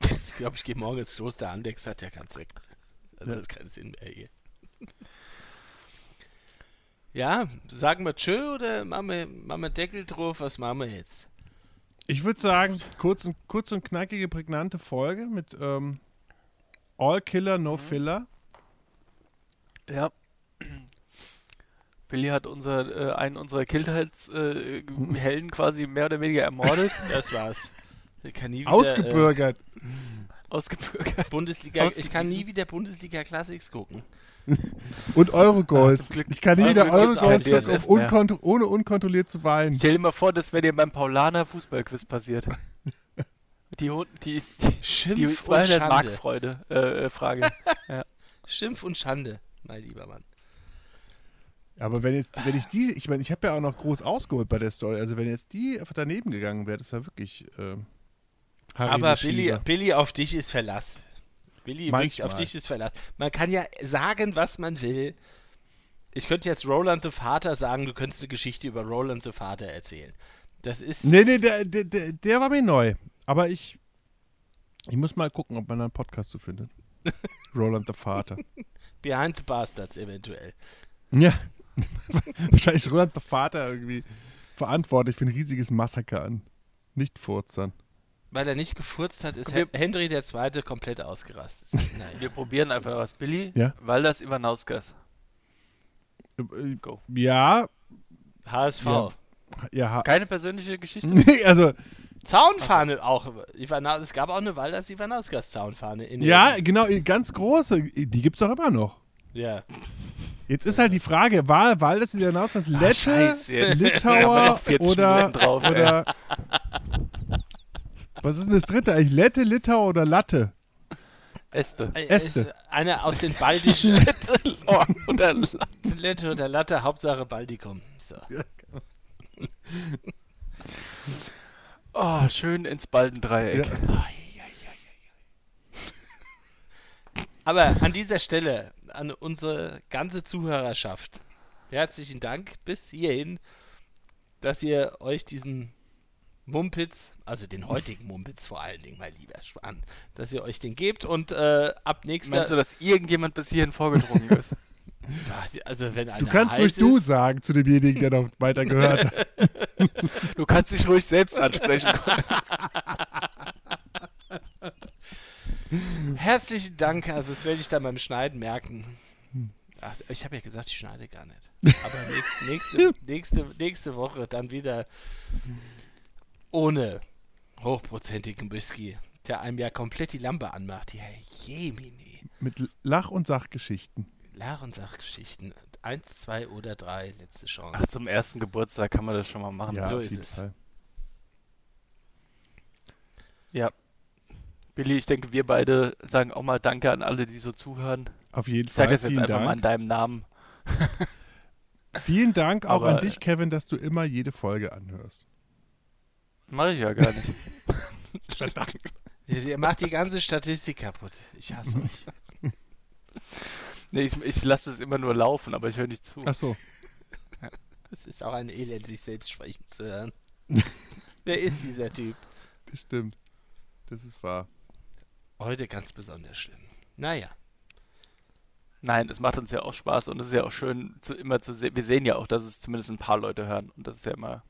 Ich glaube, ich gehe morgen ins Kloster Andex, hat ja keinen Zweck. Also Ja. das ist keinen Sinn mehr hier. Ja, sagen wir Tschö oder machen wir, machen wir Deckel drauf? Was machen wir jetzt? Ich würde sagen, kurz und, kurz und knackige, prägnante Folge mit ähm, All Killer, No Filler. Ja. Billy hat unser, äh, einen unserer Kindheitshelden äh, quasi mehr oder weniger ermordet, Das war's. Ich kann nie wieder, Ausgebürgert. ausgebürgert. Äh, Bundesliga, ich kann nie wieder Bundesliga Classics gucken. Und Eurogoals. Ah, Glück- ich kann nie wieder Eurogoals gucken, unkont ohne unkontrolliert zu weinen. Stell dir mal vor, das wäre dir beim Paulaner Fußballquiz passiert. Die, Hund- die, die, die Schimpf und 200 Mark Schande. Freude, äh, äh, Frage. Schimpf und Schande, mein lieber Mann. Aber wenn jetzt, wenn ich die, ich meine, ich habe ja auch noch groß ausgeholt bei der Story. Also wenn jetzt die einfach daneben gegangen wäre, das war wirklich. Harry Aber. Billy, Billy, auf dich ist Verlass. Billy, wirklich, auf dich ist Verlass. Man kann ja sagen, was man will. Ich könnte jetzt Roland the Vater sagen, du könntest eine Geschichte über Roland the Vater erzählen. Das ist. Nee, nee, der, der, der, der war mir neu. Aber ich, ich muss mal gucken, ob man einen Podcast zu findet. Roland der Vater. Behind the Bastards eventuell. Ja. Wahrscheinlich ist Roland der Vater irgendwie verantwortlich für ein riesiges Massaker an Nicht-Furzern. Weil er nicht gefurzt hat, ist Wir- Hen- Henry II. komplett ausgerastet. Nein. Wir probieren einfach was. Billy, Ja. weil das Ivanauskas. Go. Ja, HSV. Ja. ja. ha- Keine persönliche Geschichte? Nee, also, Zaunfahne auch. Ivana, es gab auch eine Walders Ivanauskas Zaunfahne. In ja, genau, ganz große. Die gibt's doch immer noch. ja. Jetzt ist halt die Frage, war Waldes in der Hinaus Lette, Litauer noch 40 oder, drauf, oder was ist denn das dritte eigentlich? Lette, Litauer oder Latte? Äste. Äh, Äste. ist Eine aus den baltischen Oh, oder Lette oder Latte, Hauptsache Baltikum. So. oh, schön ins Baldendreieck. Ja. Aber an dieser Stelle an unsere ganze Zuhörerschaft herzlichen Dank bis hierhin, dass ihr euch diesen Mumpitz, also den heutigen Mumpitz vor allen Dingen, mein lieber Schwan, dass ihr euch den gebt und äh, ab nächster... Meinst du, dass irgendjemand bis hierhin vorgedrungen ist? Also wenn Du kannst ruhig du ist, sagen zu demjenigen, der noch weiter gehört hat. Du kannst dich ruhig selbst ansprechen. Herzlichen Dank, also das werde ich dann beim Schneiden merken. Ach, ich habe ja gesagt, ich schneide gar nicht. Aber nächst, nächste, nächste, nächste Woche dann wieder ohne hochprozentigen Whisky, der einem ja komplett die Lampe anmacht. Ja, Jemini. Mit Lach- und Sachgeschichten. Lach- und Sachgeschichten. Eins, zwei oder drei, letzte Chance. Ach, zum ersten Geburtstag kann man das schon mal machen. Ja, so auf ist jeden es. Fall. Ja. Billy, ich denke, wir beide sagen auch mal Danke an alle, die so zuhören. Auf jeden Ich sage Fall. das jetzt Vielen einfach mal in Dank. deinem Namen. Vielen Dank auch Aber- an dich, Kevin, dass du immer jede Folge anhörst. Mache ich ja gar nicht. Verdammt. Ihr, ihr macht die ganze Statistik kaputt. Ich hasse euch. nee, ich, ich lasse es immer nur laufen, aber ich höre nicht zu. Ach so. Es ist auch ein Elend, sich selbst sprechen zu hören. Wer ist dieser Typ? Das stimmt. Das ist wahr. Heute ganz besonders schlimm. Naja. Nein, es macht uns ja auch Spaß und es ist ja auch schön, zu, immer zu sehen. Wir sehen ja auch, dass es zumindest ein paar Leute hören und das ist ja immer.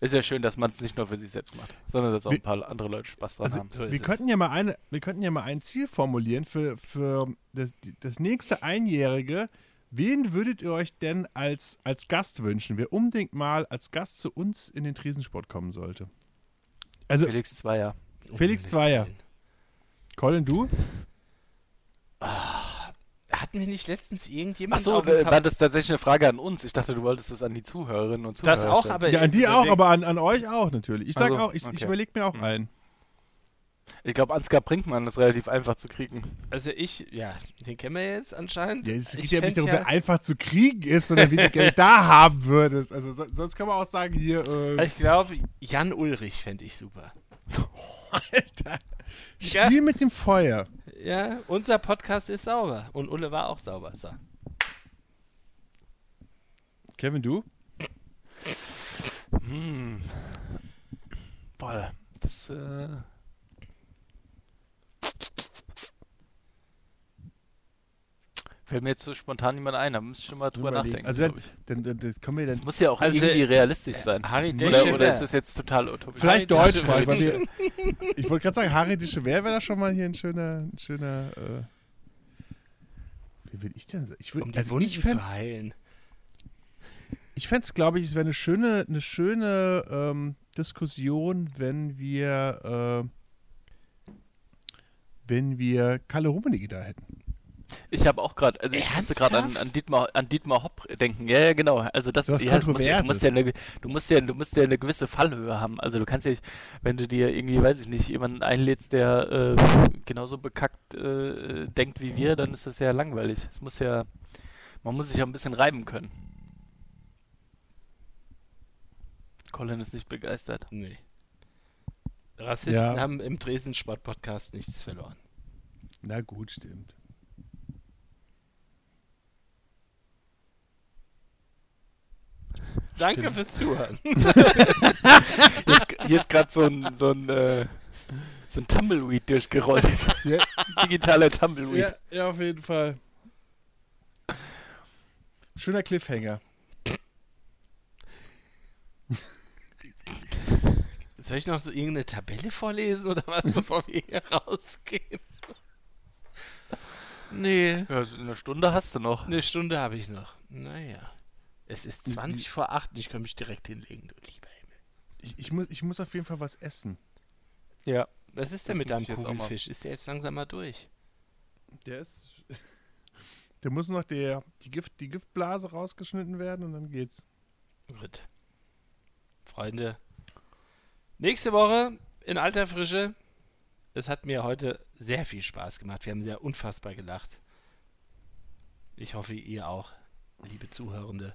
Ist ja schön, dass man es nicht nur für sich selbst macht, sondern dass auch Wir- ein paar andere Leute Spaß dran Also, haben. So wir es. könnten ja mal eine, wir könnten ja mal ein Ziel formulieren für, für das, das nächste Einjährige. Wen würdet ihr euch denn als, als Gast wünschen, wer unbedingt mal als Gast zu uns in den Tresensport kommen sollte? Also, Felix Zweier. Felix Zweier. Colin, du? Willen. Hatten wir nicht letztens irgendjemand Achso, äh, war das tatsächlich eine Frage an uns? Ich dachte, du wolltest das an die Zuhörerinnen und Zuhörer Das auch, stellen. aber Ja, an die auch, aber an, an euch auch natürlich. Ich sag Also, auch, ich, ich okay. überlege mir auch Hm. einen. Ich glaube, Ansgar Brinkmann ist relativ einfach zu kriegen. Also ich, ja, den kennen wir jetzt anscheinend. Ja, es Ich geht ja nicht darum, wer einfach zu kriegen ist, sondern wie du Geld da haben würdest. Also so, sonst kann man auch sagen, hier, äh, Ich glaube, Jan Ulrich fände ich super. Alter, Ja. Spiel mit dem Feuer. Ja, unser Podcast ist sauber. Und Ulle war auch sauber. So. Kevin, du? Hm. Boah, das, äh... Fällt mir jetzt so spontan niemand ein, da müsste ich schon mal drüber nachdenken. Also dann, ich. dann, dann, dann kommen wir dann Das muss ja auch Also, irgendwie äh, realistisch sein. Harry Oder- Deschel Oder, oder ist das jetzt total utopisch? vielleicht Harry Deutsch Deschel- mal, weil wir, ich wollte gerade sagen, Harry de Chever wäre da schon mal hier ein schöner, ein schöner, äh, wie will ich denn sagen? Ich, würd, um die also Wunden ich zu heilen. ich fänd's, glaube ich, es wäre eine schöne, eine schöne ähm, Diskussion, wenn wir, äh, wenn wir Kalle Rummenigge da hätten. Ich habe auch gerade, also ich musste gerade an, Ernsthaft? an, Dietmar, an Dietmar Hopp denken. Ja, ja, genau. Also das, Was ja, du, musst, ja- du, musst ja eine, du, musst ja, du musst ja eine gewisse Fallhöhe haben. Also du kannst ja nicht, wenn du dir irgendwie, weiß ich nicht, jemanden einlädst, der äh, genauso bekackt äh, denkt wie wir, dann ist das ja langweilig. Es muss ja, man muss sich ja ein bisschen reiben können. Colin ist nicht begeistert. Nee. Rassisten Ja. haben im Dresden Sport Podcast nichts verloren. Na gut, stimmt. Danke Stimmt. fürs Zuhören. Hier ist, gerade so ein, so ein, äh, so ein Tumbleweed durchgerollt. Ja, Digitaler Tumbleweed. ja, ja, auf jeden Fall. Schöner Cliffhanger. Soll ich noch so irgendeine Tabelle vorlesen oder was, bevor wir hier rausgehen? Nee, Ja, so eine Stunde hast du noch. eine Stunde habe ich noch. Naja. Es ist 20 vor 8 und ich kann mich direkt hinlegen, du lieber Himmel. Ich, ich, muss, ich muss auf jeden Fall was essen. Ja. Was ist denn Das mit deinem Kugelfisch? Ist der jetzt langsam mal durch? Der ist. Der muss noch der, die, Gift, die Giftblase rausgeschnitten werden und dann geht's. Gut. Freunde, nächste Woche in alter Frische. Es hat mir heute sehr viel Spaß gemacht. Wir haben sehr unfassbar gelacht. Ich hoffe, ihr auch, liebe Zuhörende.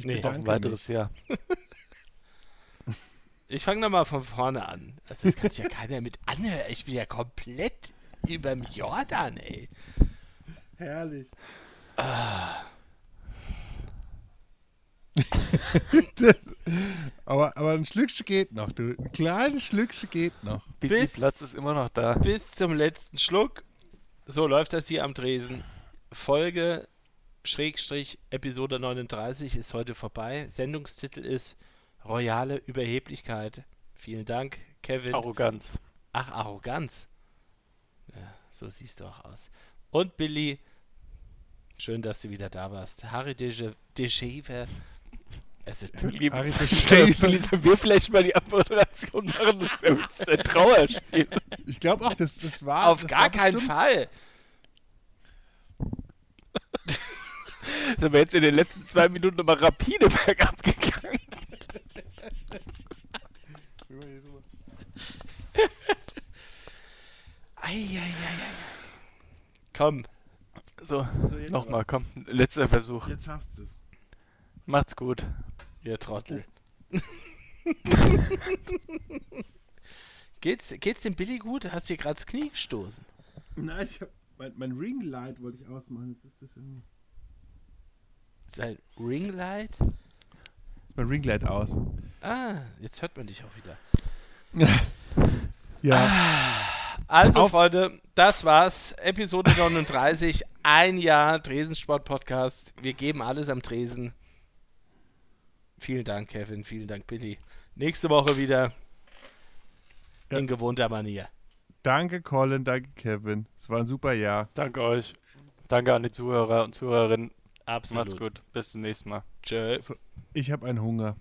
Ich Nee, Auf ein weiteres mich. Jahr. Ich fange nochmal von vorne an. Also das kann sich ja keiner mit anhören. Ich bin ja komplett überm Jordan, ey. Herrlich. Ah, Das, aber, aber ein Schlückchen geht noch, du. Ein kleines Schlückchen geht noch. Bis- Platz ist immer noch da. bis zum letzten Schluck. So läuft das hier am Dresen. Folge Schrägstrich Episode 39 ist heute vorbei. Sendungstitel ist Royale Überheblichkeit. Vielen Dank, Kevin. Arroganz. Ach, Arroganz. Ja, so siehst du auch aus. Und Billy, schön, dass du wieder da warst. Harry de Dejeve. Also, Lieb, Harry sollen wir vielleicht mal die Abmoderation machen? Das ist ein Trauerspiel. Ich glaube auch, das, das war. auf das gar war keinen bestimmt- Fall. Sind wir jetzt in den letzten zwei Minuten nochmal rapide bergab gegangen. Eieieiei. Komm, So, So, nochmal, komm. Letzter Versuch. Jetzt schaffst du es. Macht's gut. ihr Trottel. geht's, geht's dem Billy gut? Hast du dir gerade das Knie gestoßen? Nein, ich hab, mein, mein Ringlight wollte ich ausmachen. Jetzt ist das irgendwie. Sein Ringlight? Ist mein Ringlight aus. Ah, jetzt hört man dich auch wieder. Ja. Also, Auf- Freunde, das war's. Episode 39. Ein Jahr Tresensport-Podcast. Wir geben alles am Tresen. Vielen Dank, Kevin. Vielen Dank, Billy. Nächste Woche wieder Ja. in gewohnter Manier. Danke, Colin. Danke, Kevin. Es war ein super Jahr. Danke euch. Danke an die Zuhörer und Zuhörerinnen. Absolut. Macht's gut. Bis zum nächsten Mal. Tschö. Ich habe einen Hunger.